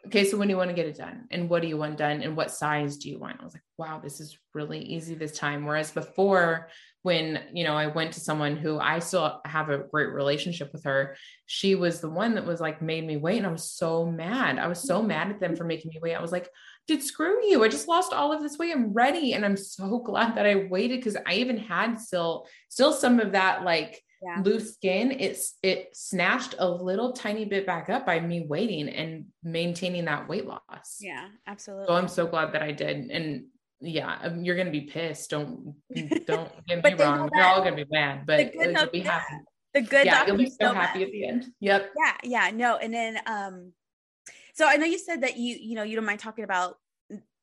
okay, so when do you want to get it done? And what do you want done? And what size do you want? I was like, wow, this is really easy this time. Whereas before, when you know I went to someone who I still have a great relationship with her, she was the one that was like made me wait, and I was so mad. I was so mad at them for making me wait. I was like, dude, screw you. I just lost all of this weight. I'm ready. And I'm so glad that I waited because I even had still still some of that like yeah. loose skin, it's it snatched a little tiny bit back up by me waiting and maintaining that weight loss. Yeah, absolutely. So I'm so glad that I did. And yeah, um, you're gonna be pissed. Don't don't get me wrong. We're all gonna be mad, but you'll be happy. The good yeah, you'll be so happy at the end. Yep. Yeah, yeah, no. And then um so I know you said that you, you know, you don't mind talking about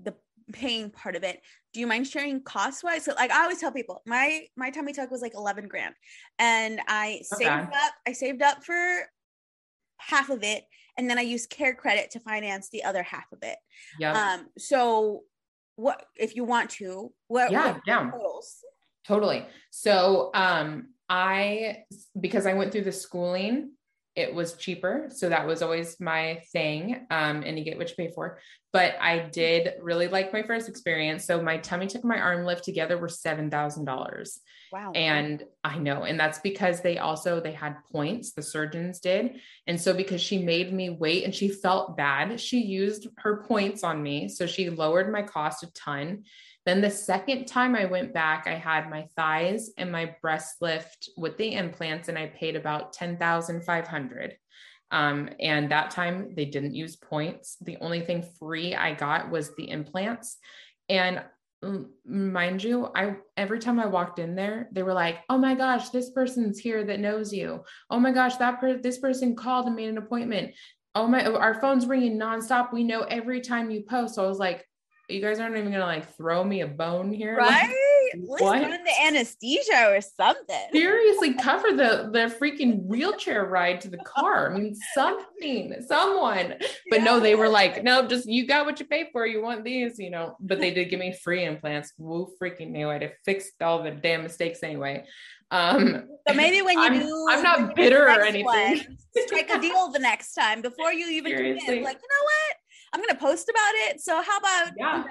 the paying part of it. Do you mind sharing cost wise so like i always tell people my my tummy tuck was like 11 grand. And i okay. saved up i saved up for half of it. And then i used CareCredit to finance the other half of it. Yeah um so what if you want to what yeah what yeah. totally. So um i because i went through the schooling it was cheaper. So that was always my thing. Um, and you get what you pay for. But I did really like my first experience. So my tummy tuck my arm lift together were seven thousand dollars. Wow. And I know, and that's because they also they had points, the surgeons did. And so because she made me wait and she felt bad, she used her points on me. So she lowered my cost a ton. Then the second time I went back, I had my thighs and my breast lift with the implants, and I paid about ten thousand five hundred. Um, and that time they didn't use points. The only thing free I got was the implants. And mind you, I every time I walked in there, they were like, "Oh my gosh, this person's here that knows you. Oh my gosh, that per- this person called and made an appointment. Oh my, our phone's ringing nonstop. We know every time you post." So I was like, you guys aren't even gonna like throw me a bone here right at least put in the anesthesia or something. Seriously, cover the the freaking wheelchair ride to the car. I mean, something, someone. But yeah. no, they were like, no, just you got what you paid for. You want these, you know. But they did give me free implants. Woo freaking knew I'd have fixed all the damn mistakes anyway. Um, so maybe when you I'm, do, I'm not bitter or anything. One, strike a deal the next time before you even Seriously. commit. Like, you know what? I'm going to post about it. So how about? Yeah.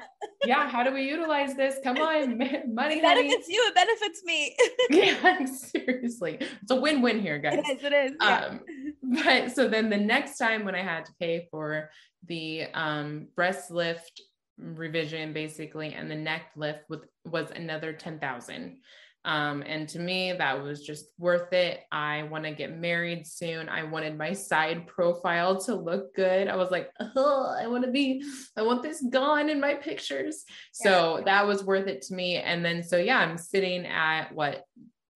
yeah. How do we utilize this? Come on, money. It benefits honey. you. It benefits me. yeah, seriously. It's a win-win here, guys. It is. It is. Yeah. Um, but so then the next time when I had to pay for the um, breast lift revision basically and the neck lift with was another 10,000 um, and to me, that was just worth it. I want to get married soon. I wanted my side profile to look good. I was like, oh, I want to be, I want this gone in my pictures. So that was worth it to me. And then, so yeah, I'm sitting at what,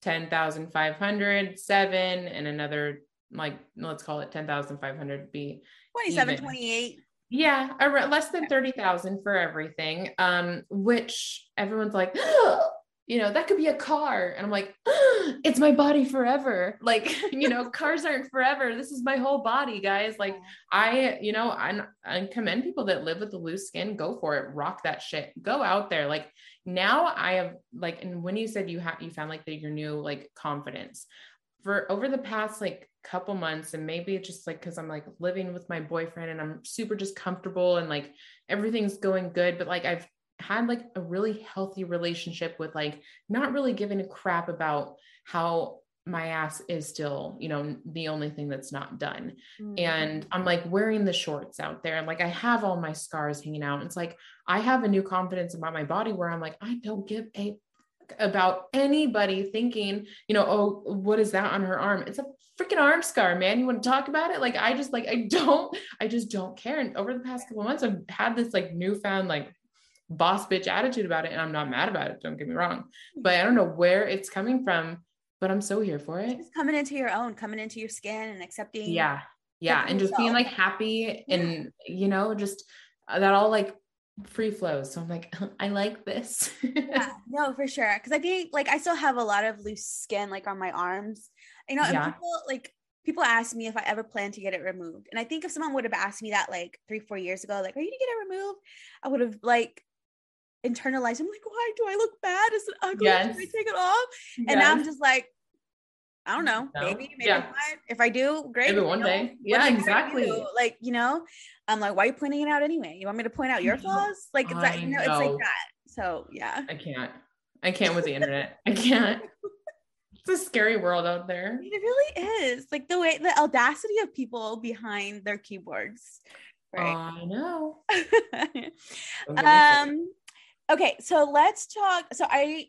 10,500, seven, and another, like, let's call it 10,500 be 27, even. 28 yeah less than 30,000 for everything um which everyone's like oh, you know, that could be a car. And I'm like, oh, it's my body forever. Like, you know, cars aren't forever. This is my whole body, guys. Like, I, you know, I, I commend people that live with the loose skin. Go for it. Rock that shit. Go out there. Like, now I have, like, and when you said you have, you found like that your new, like, confidence for over the past, like, couple months and maybe it's just like because i'm like living with my boyfriend and i'm super just comfortable and like everything's going good but like i've had like a really healthy relationship with like not really giving a crap about how my ass is still, you know, the only thing that's not done. Mm-hmm. And I'm like wearing the shorts out there. And like I have all my scars hanging out. It's like I have a new confidence about my body where I'm like, I don't give a about anybody thinking, you know, oh, what is that on her arm? It's a freaking arm scar, man. You want to talk about it? Like I just like I don't, I just don't care. And over the past couple months, I've had this like newfound like boss bitch attitude about it. And I'm not mad about it. Don't get me wrong. But I don't know where it's coming from, but I'm so here for it. It's coming into your own, coming into your skin and accepting. Yeah. Yeah. And just being like happy and, you know, just uh, that all like free flows. So I'm like, I like this. yeah, no, for sure. Cause I think like I still have a lot of loose skin like on my arms. You know, and yeah. people like people ask me if I ever plan to get it removed. And I think if someone would have asked me that like three, four years ago, like, are you gonna get it removed? I would have like internalized. I'm like, why do I look bad? Is it ugly? Yes. Should I take it off? Yes. And now I'm just like, I don't know. No. Maybe, maybe yeah. if I do, great. Maybe one you know, day. Yeah, exactly. Like, you know, I'm like, why are you pointing it out anyway? You want me to point out your flaws? Like, it's that, you know, know, it's like that. So yeah. I can't. I can't with the internet. I can't. It's a scary world out there. It really is. Like the way the audacity of people behind their keyboards. Right. I know. um okay, so let's talk. So I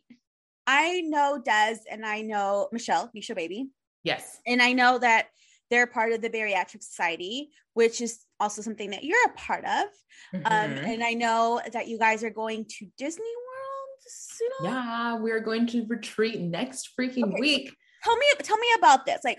I know Des and I know Michelle, Misha Baby. Yes. And I know that they're part of the Bariatric Society, which is also something that you're a part of. Um, mm-hmm. Um, and I know that you guys are going to Disney World soon. Yeah, we're going to retreat next freaking okay. week. Tell me, tell me about this. Like,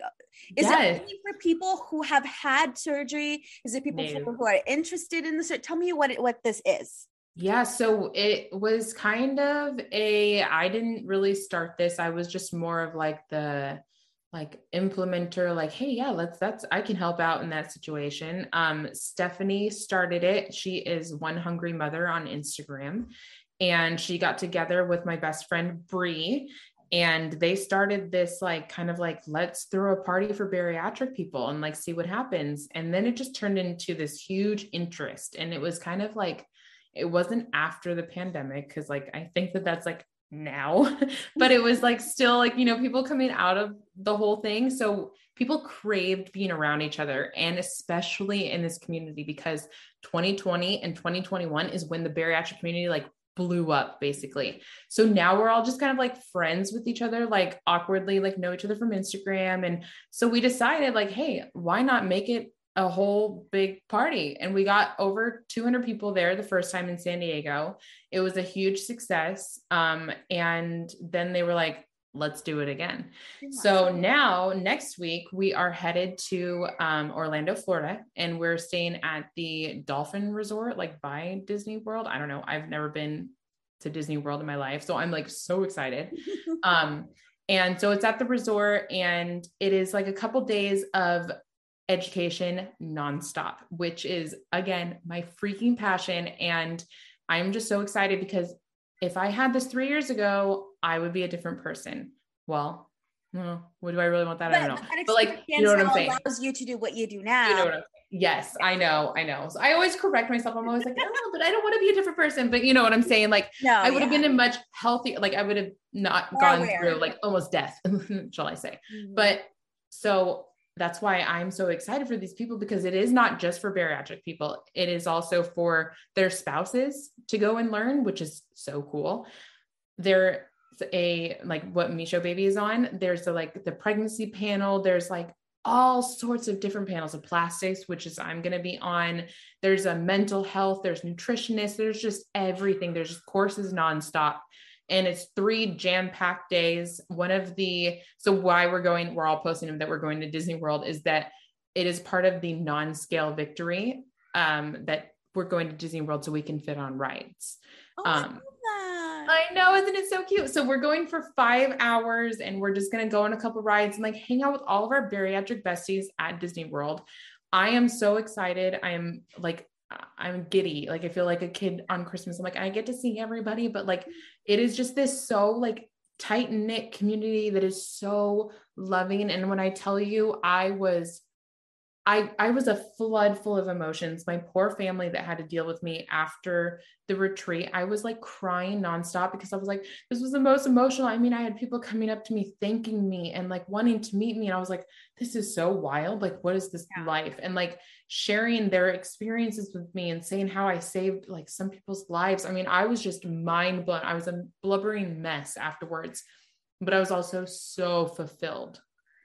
is yes. it for people who have had surgery? Is it people no. who are interested in this? Tell me what it, what this is. Yeah, so it was kind of a I didn't really start this. I was just more of like the like implementer like hey yeah let's that's I can help out in that situation. Um Stephanie started it. She is one hungry mother on Instagram and she got together with my best friend Bree and they started this like kind of like let's throw a party for bariatric people and like see what happens and then it just turned into this huge interest and it was kind of like it wasn't after the pandemic because like I think that that's like now, but it was like still like, you know, people coming out of the whole thing. So people craved being around each other and especially in this community because 2020 and 2021 is when the bariatric community like blew up basically. So now we're all just kind of like friends with each other, like awkwardly, like know each other from Instagram. And so we decided, like, hey, why not make it a whole big party and we got over 200 people there the first time in San Diego. It was a huge success. Um, and then they were like, let's do it again. So now next week we are headed to um, Orlando, Florida, and we're staying at the Dolphin Resort, like by Disney World. I don't know. I've never been to Disney World in my life. So I'm like so excited. um, and so it's at the resort and it is like a couple days of education nonstop, which is again my freaking passion. And I'm just so excited because if I had this three years ago, I would be a different person. Well, no, what do I really want that? But, I don't know. But like, you know what I'm saying? Allows you to do what you do now. You know Yes, I know, I know. So I always correct myself. I'm always like, oh, but I don't want to be a different person. But you know what I'm saying? Like, no, I would yeah. have been a much healthier. Like, I would have not More gone aware. through like almost death, shall I say? Mm-hmm. But so that's why I'm so excited for these people because it is not just for bariatric people. It is also for their spouses to go and learn, which is so cool. There's a like what Misho Baby is on. There's a like the pregnancy panel. There's like all sorts of different panels of plastics, which is I'm going to be on. There's a mental health, there's nutritionists, there's just everything. There's courses nonstop. And it's three jam packed days. One of the, so why we're going, we're all posting them that we're going to Disney World is that it is part of the non scale victory um, that we're going to Disney World so we can fit on rides. Oh, um, I know, isn't it so cute? So we're going for five hours and we're just gonna go on a couple rides and like hang out with all of our bariatric besties at Disney World. I am so excited. I am like I'm giddy. Like I feel like a kid on Christmas. I'm like, I get to see everybody, but like it is just this so like tight knit community that is so loving. And when I tell you, I was I, I was a flood full of emotions. My poor family that had to deal with me after the retreat, I was like crying nonstop because I was like, this was the most emotional. I mean, I had people coming up to me, thanking me and like wanting to meet me. And I was like, this is so wild. Like, what is this yeah. life? And like sharing their experiences with me and saying how I saved like some people's lives. I mean, I was just mind blown. I was a blubbering mess afterwards, but I was also so fulfilled.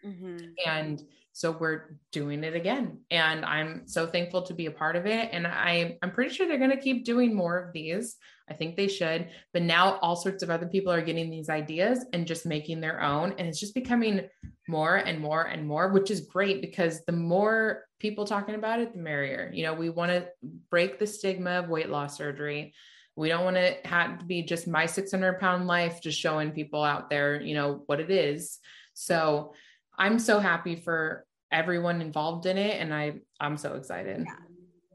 Mm-hmm. And so we're doing it again. And I'm so thankful to be a part of it. And I, I'm pretty sure they're going to keep doing more of these. I think they should. But now all sorts of other people are getting these ideas and just making their own. And it's just becoming more and more and more, which is great because the more people talking about it, the merrier. You know, we want to break the stigma of weight loss surgery. We don't want to have to be just my 600 pound life, just showing people out there, you know, what it is. So, I'm so happy for everyone involved in it and I I'm so excited. Yeah.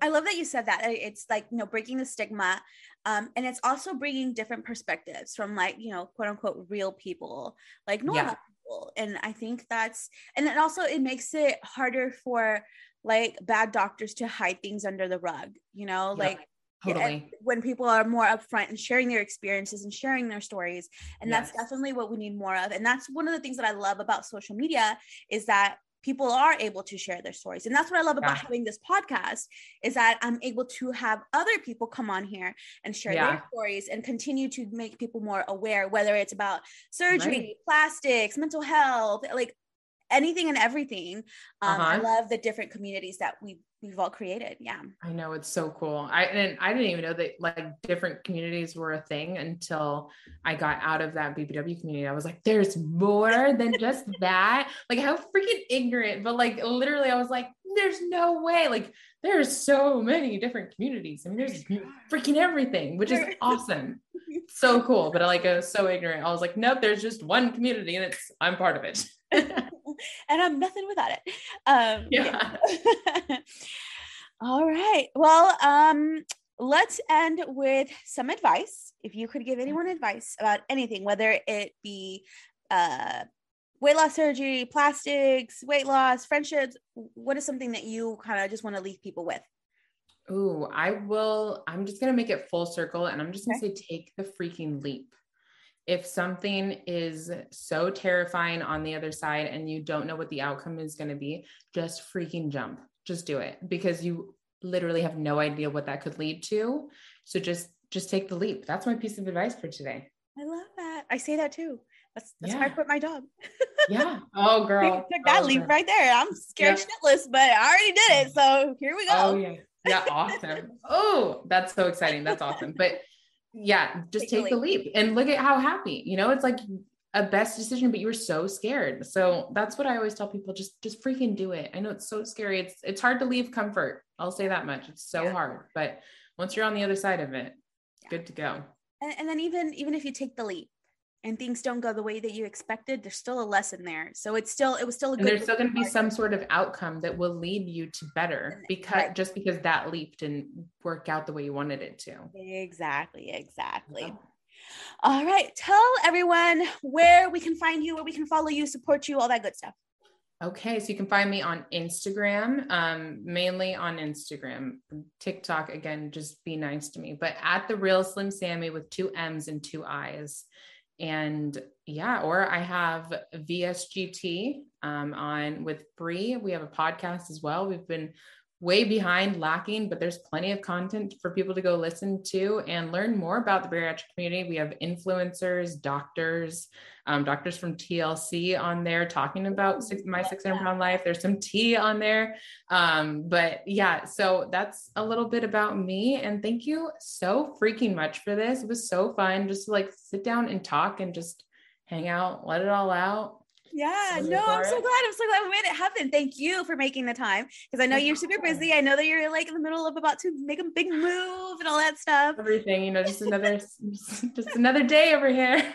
I love that you said that. It's like, you know, breaking the stigma. Um, and it's also bringing different perspectives from like, you know, quote unquote real people, like normal yeah. people. And I think that's, and then also it makes it harder for like bad doctors to hide things under the rug, you know, like totally when people are more upfront and sharing their experiences and sharing their stories and yes. that's definitely what we need more of and that's one of the things that i love about social media is that people are able to share their stories and that's what i love about yeah. having this podcast is that i'm able to have other people come on here and share yeah. their stories and continue to make people more aware whether it's about surgery right. plastics mental health like anything and everything. Um, uh-huh. I love the different communities that we we've all created. Yeah. I know it's so cool. I and I didn't even know that like different communities were a thing until I got out of that BBW community. I was like, there's more than just that. Like how freaking ignorant, but like literally I was like, there's no way. Like there's so many different communities. I mean, there's freaking everything, which is awesome. so cool. But I like I was so ignorant. I was like, nope, there's just one community and it's I'm part of it. and I'm nothing without it. Um, yeah. yeah. All right. Well, um, let's end with some advice. If you could give anyone advice about anything, whether it be uh, weight loss surgery, plastics, weight loss, friendships, what is something that you kind of just want to leave people with? Oh, I will. I'm just going to make it full circle and I'm just going to okay. say take the freaking leap if something is so terrifying on the other side and you don't know what the outcome is going to be, just freaking jump. Just do it because you literally have no idea what that could lead to. So just just take the leap. That's my piece of advice for today. I love that. I say that too. That's that's yeah. why I quit my job. yeah. Oh girl. took that oh, leap girl. right there. I'm scared yeah. shitless, but I already did it. So here we go. Oh yeah. Yeah, awesome. oh, that's so exciting. That's awesome. But yeah, just take, take the leap and look at how happy, you know, it's like a best decision, but you were so scared. So that's what I always tell people. Just, just freaking do it. I know it's so scary. It's, it's hard to leave comfort. I'll say that much. It's so yeah. hard, but once you're on the other side of it, yeah. good to go. And, and then even even if you take the leap and things don't go the way that you expected, there's still a lesson there. So it's still it was still a and good. there's still going to be some sort of outcome that will lead you to better because Right. just because that leap didn't work out the way you wanted it to. Exactly, exactly. Yeah. All right. Tell everyone where we can find you, where we can follow you, support you, all that good stuff. Okay, so you can find me on Instagram, um, mainly on Instagram. TikTok, again, just be nice to me, but at the real Slim Sammy with two M's and two I's. And yeah, or I have VSGT um, on with Bree. We have a podcast as well. We've been way behind, lacking, but there's plenty of content for people to go listen to and learn more about the bariatric community. We have influencers, doctors, um, doctors from TLC on there talking about six, my 600 pound life. There's some tea on there. Um, but yeah, so that's a little bit about me. And thank you so freaking much for this. It was so fun just to like sit down and talk and just hang out, let it all out. Yeah, no, I'm so glad. I'm so glad we made it happen. Thank you for making the time because I know you're super busy. I know that you're like in the middle of about to make a big move and all that stuff. Everything, you know, just another, just another day over here.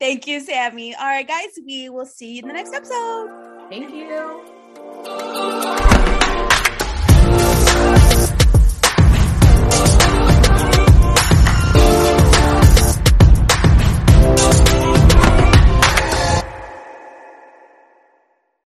Thank you, Sammy. All right, guys, we will see you in the next episode. Thank you.